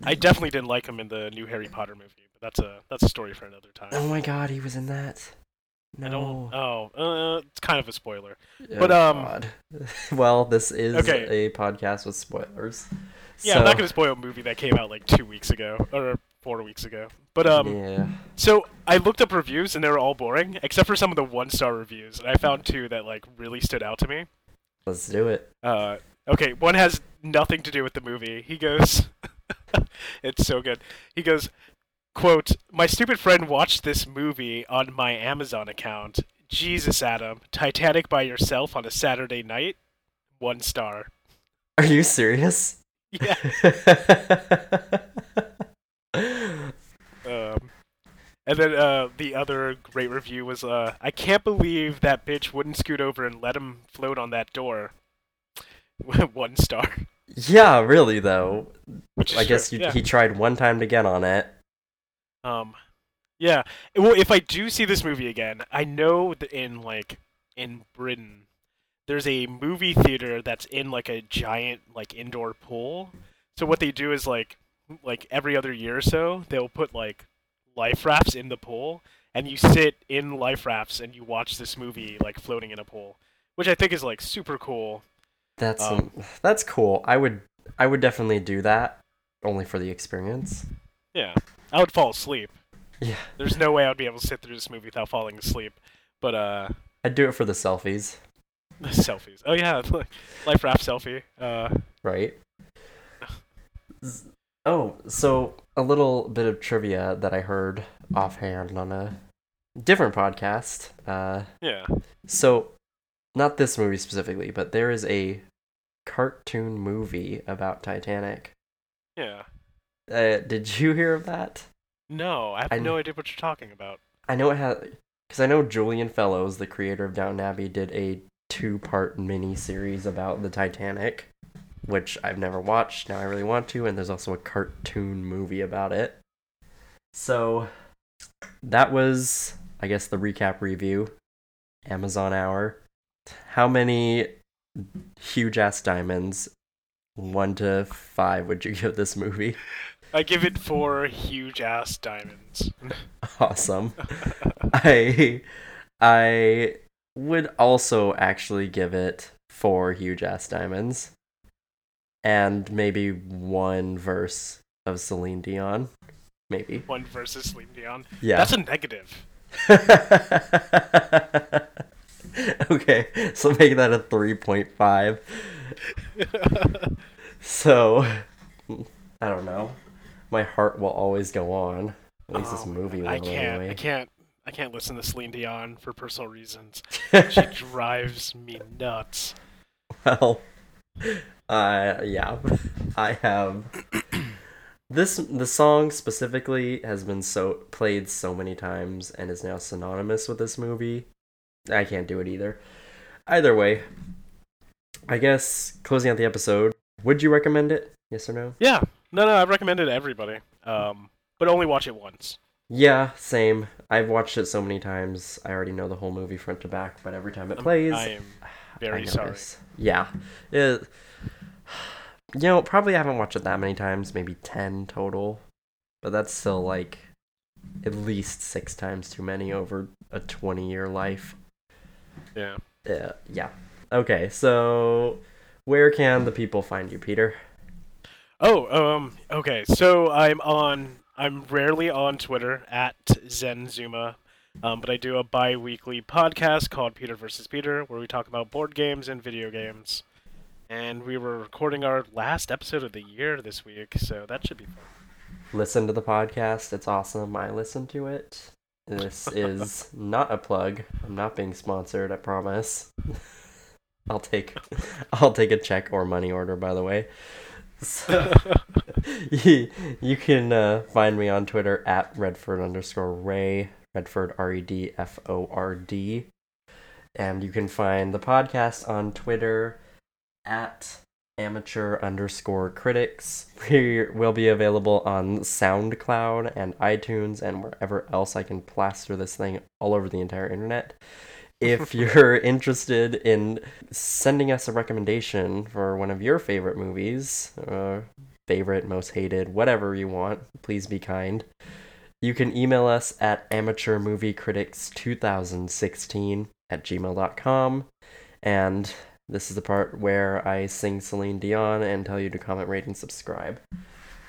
B: I definitely didn't like him in the new Harry Potter movie, but that's a that's a story for another time.
A: oh my God, he was in that. No.
B: I don't. Oh, uh, it's kind of a spoiler.
A: Oh,
B: but, um,
A: God. (laughs) well, this is
B: Okay.
A: a podcast with spoilers.
B: Yeah, I'm not
A: So-
B: gonna spoil a movie that came out like two weeks ago or four weeks ago. But um,
A: yeah.
B: so I looked up reviews and they were all boring, except for some of the one star reviews, and I found two that like really stood out to me.
A: Let's do it.
B: Uh, okay, one has nothing to do with the movie. He goes, (laughs) it's so good. He goes, quote, My stupid friend watched this movie on my Amazon account. Jesus, Adam. Titanic by yourself on a Saturday night? One star.
A: Are you serious?
B: Yeah. (laughs) Um, and then uh, the other great review was, uh, I can't believe that bitch wouldn't scoot over and let him float on that door. (laughs) One star.
A: yeah, really though. I guess you,
B: yeah.
A: he tried one time to get on it.
B: Um, yeah. Well, if I do see this movie again, I know that in like in Britain, there's a movie theater that's in like a giant like indoor pool. So what they do is like like every other year or so, they'll put like life rafts in the pool, and you sit in life rafts and you watch this movie like floating in a pool, which I think is like super cool.
A: That's
B: Um,
A: um, that's cool. I would I would definitely do that only for the experience.
B: Yeah, I would fall asleep.
A: Yeah,
B: There's no way I'd be able to sit through this movie without falling asleep. But uh.
A: I'd do it for the selfies, The (laughs)
B: selfies. Oh yeah, (laughs) life raft selfie. Uh,
A: right? (sighs) Oh, so a little bit of trivia that I heard offhand on a different podcast. Uh,
B: yeah.
A: so not this movie specifically, but there is a cartoon movie about Titanic.
B: Yeah.
A: Uh, did you hear of that?
B: No, I have
A: I
B: no
A: kn-
B: idea what you're talking about.
A: I know it has because I know Julian Fellowes, the creator of Downton Abbey, did a two-part mini series about the Titanic, which I've never watched. Now I really want to, and there's also a cartoon movie about it. So that was, I guess, the recap review. Amazon hour. How many huge ass diamonds, one to five, would you (laughs) give this movie?
B: I give it four huge ass diamonds. (laughs)
A: Awesome. I I would also actually give it four huge ass diamonds and maybe one verse of Celine Dion. Maybe.
B: One verse of Celine Dion.
A: Yeah.
B: That's a negative. (laughs)
A: okay, so make that a 3.5. (laughs) So, I don't know. My heart will always go on. At least this
B: Oh,
A: movie will
B: I can't.
A: anyway.
B: I can't. I can't listen to Celine Dion for personal reasons. She (laughs) drives me nuts.
A: Well, uh, yeah, I have. This the song specifically has been so played so many times and is now synonymous with this movie. I can't do it either. Either way, I guess closing out the episode, would you recommend it? Yes or no?
B: Yeah. No, no, I recommend it to everybody. Um, but only watch it once.
A: Yeah, same. I've watched it so many times. I already know the whole movie front to back, but every time it plays,
B: I am (sighs) very sorry.
A: Yeah. It, (sighs) you know, probably I haven't watched it that many times, maybe 10 total. But that's still like at least six times too many over a 20 year life.
B: Yeah.
A: Uh, yeah. Okay, so where can the people find you, Peter?
B: Oh, um, okay. So I'm on. I'm rarely on Twitter at ZenZuma, um, but I do a bi-weekly podcast called Peter versus Peter, where we talk about board games and video games. And we were recording our last episode of the year this week, so that should be fun.
A: Listen to the podcast. It's awesome. I listen to it. This (laughs) is not a plug. I'm not being sponsored, I promise. (laughs) I'll take (laughs) I'll take a check or money order by the way. (laughs) So, (laughs) you, you can uh, find me on Twitter at Redford underscore Ray, Redford R E D F O R D. And you can find the podcast on Twitter at amateur underscore critics. We will be available on SoundCloud and iTunes and wherever else I can plaster this thing all over the entire internet. If (laughs) you're interested in sending us a recommendation for one of your favorite movies, uh, favorite, most hated, whatever you want, please be kind. You can email us at amateurmoviecritics2016 at gmail.com. And this is the part where I sing Celine Dion and tell you to comment, rate, and subscribe.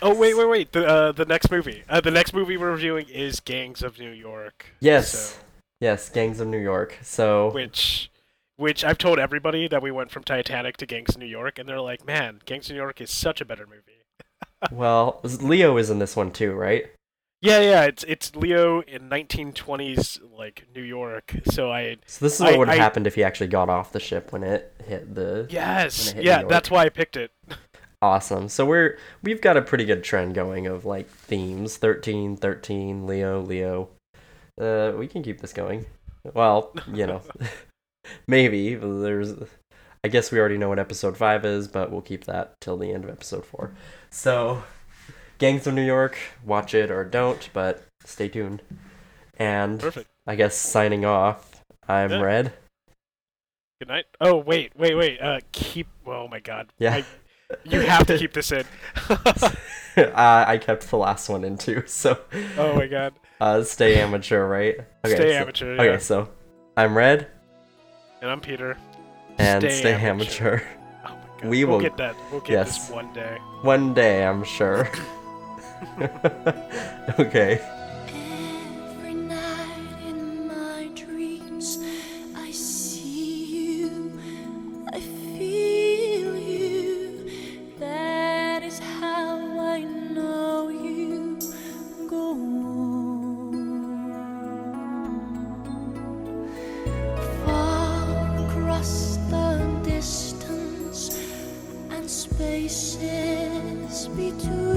B: Oh wait, wait, wait! The uh, the next movie, uh, the next movie we're reviewing is Gangs of New York.
A: Yes.
B: So,
A: Yes, Gangs of New York. So,
B: which, which I've told everybody that we went from Titanic to Gangs of New York, and they're like, "Man, Gangs of New York is such a better movie." (laughs)
A: well, Leo is in this one too, right?
B: Yeah, yeah, it's it's Leo in 1920s like New York. So I
A: So this is what would have happened if he actually got off the ship when it hit the
B: yes,
A: hit
B: yeah, that's why I picked it.
A: awesome. So we're we've got a pretty good trend going of like themes 13 13 Leo Leo. Uh we can keep this going. Well, you know. (laughs) maybe there's I guess we already know what episode 5 is, but we'll keep that till the end of episode 4. So Gangs of New York, watch it or don't, but stay tuned. And
B: Perfect.
A: I guess signing off. I'm
B: Yeah.
A: Red.
B: Good night. Oh wait, wait, wait. Uh, keep. Oh my God.
A: Yeah.
B: I, you have to keep this in.
A: I (laughs) (laughs) I kept the last one in too, so
B: oh my God.
A: Uh, stay amateur, right?
B: Stay
A: so-
B: amateur. Yeah.
A: Okay, so I'm Red
B: And I'm Peter.
A: and
B: Stay
A: stay,
B: amateur.
A: amateur.
B: Oh my (laughs) God.
A: We
B: we'll
A: will-
B: get that. We'll get
A: yes.
B: this one day.
A: One day, I'm sure. (laughs) (laughs) okay.
G: to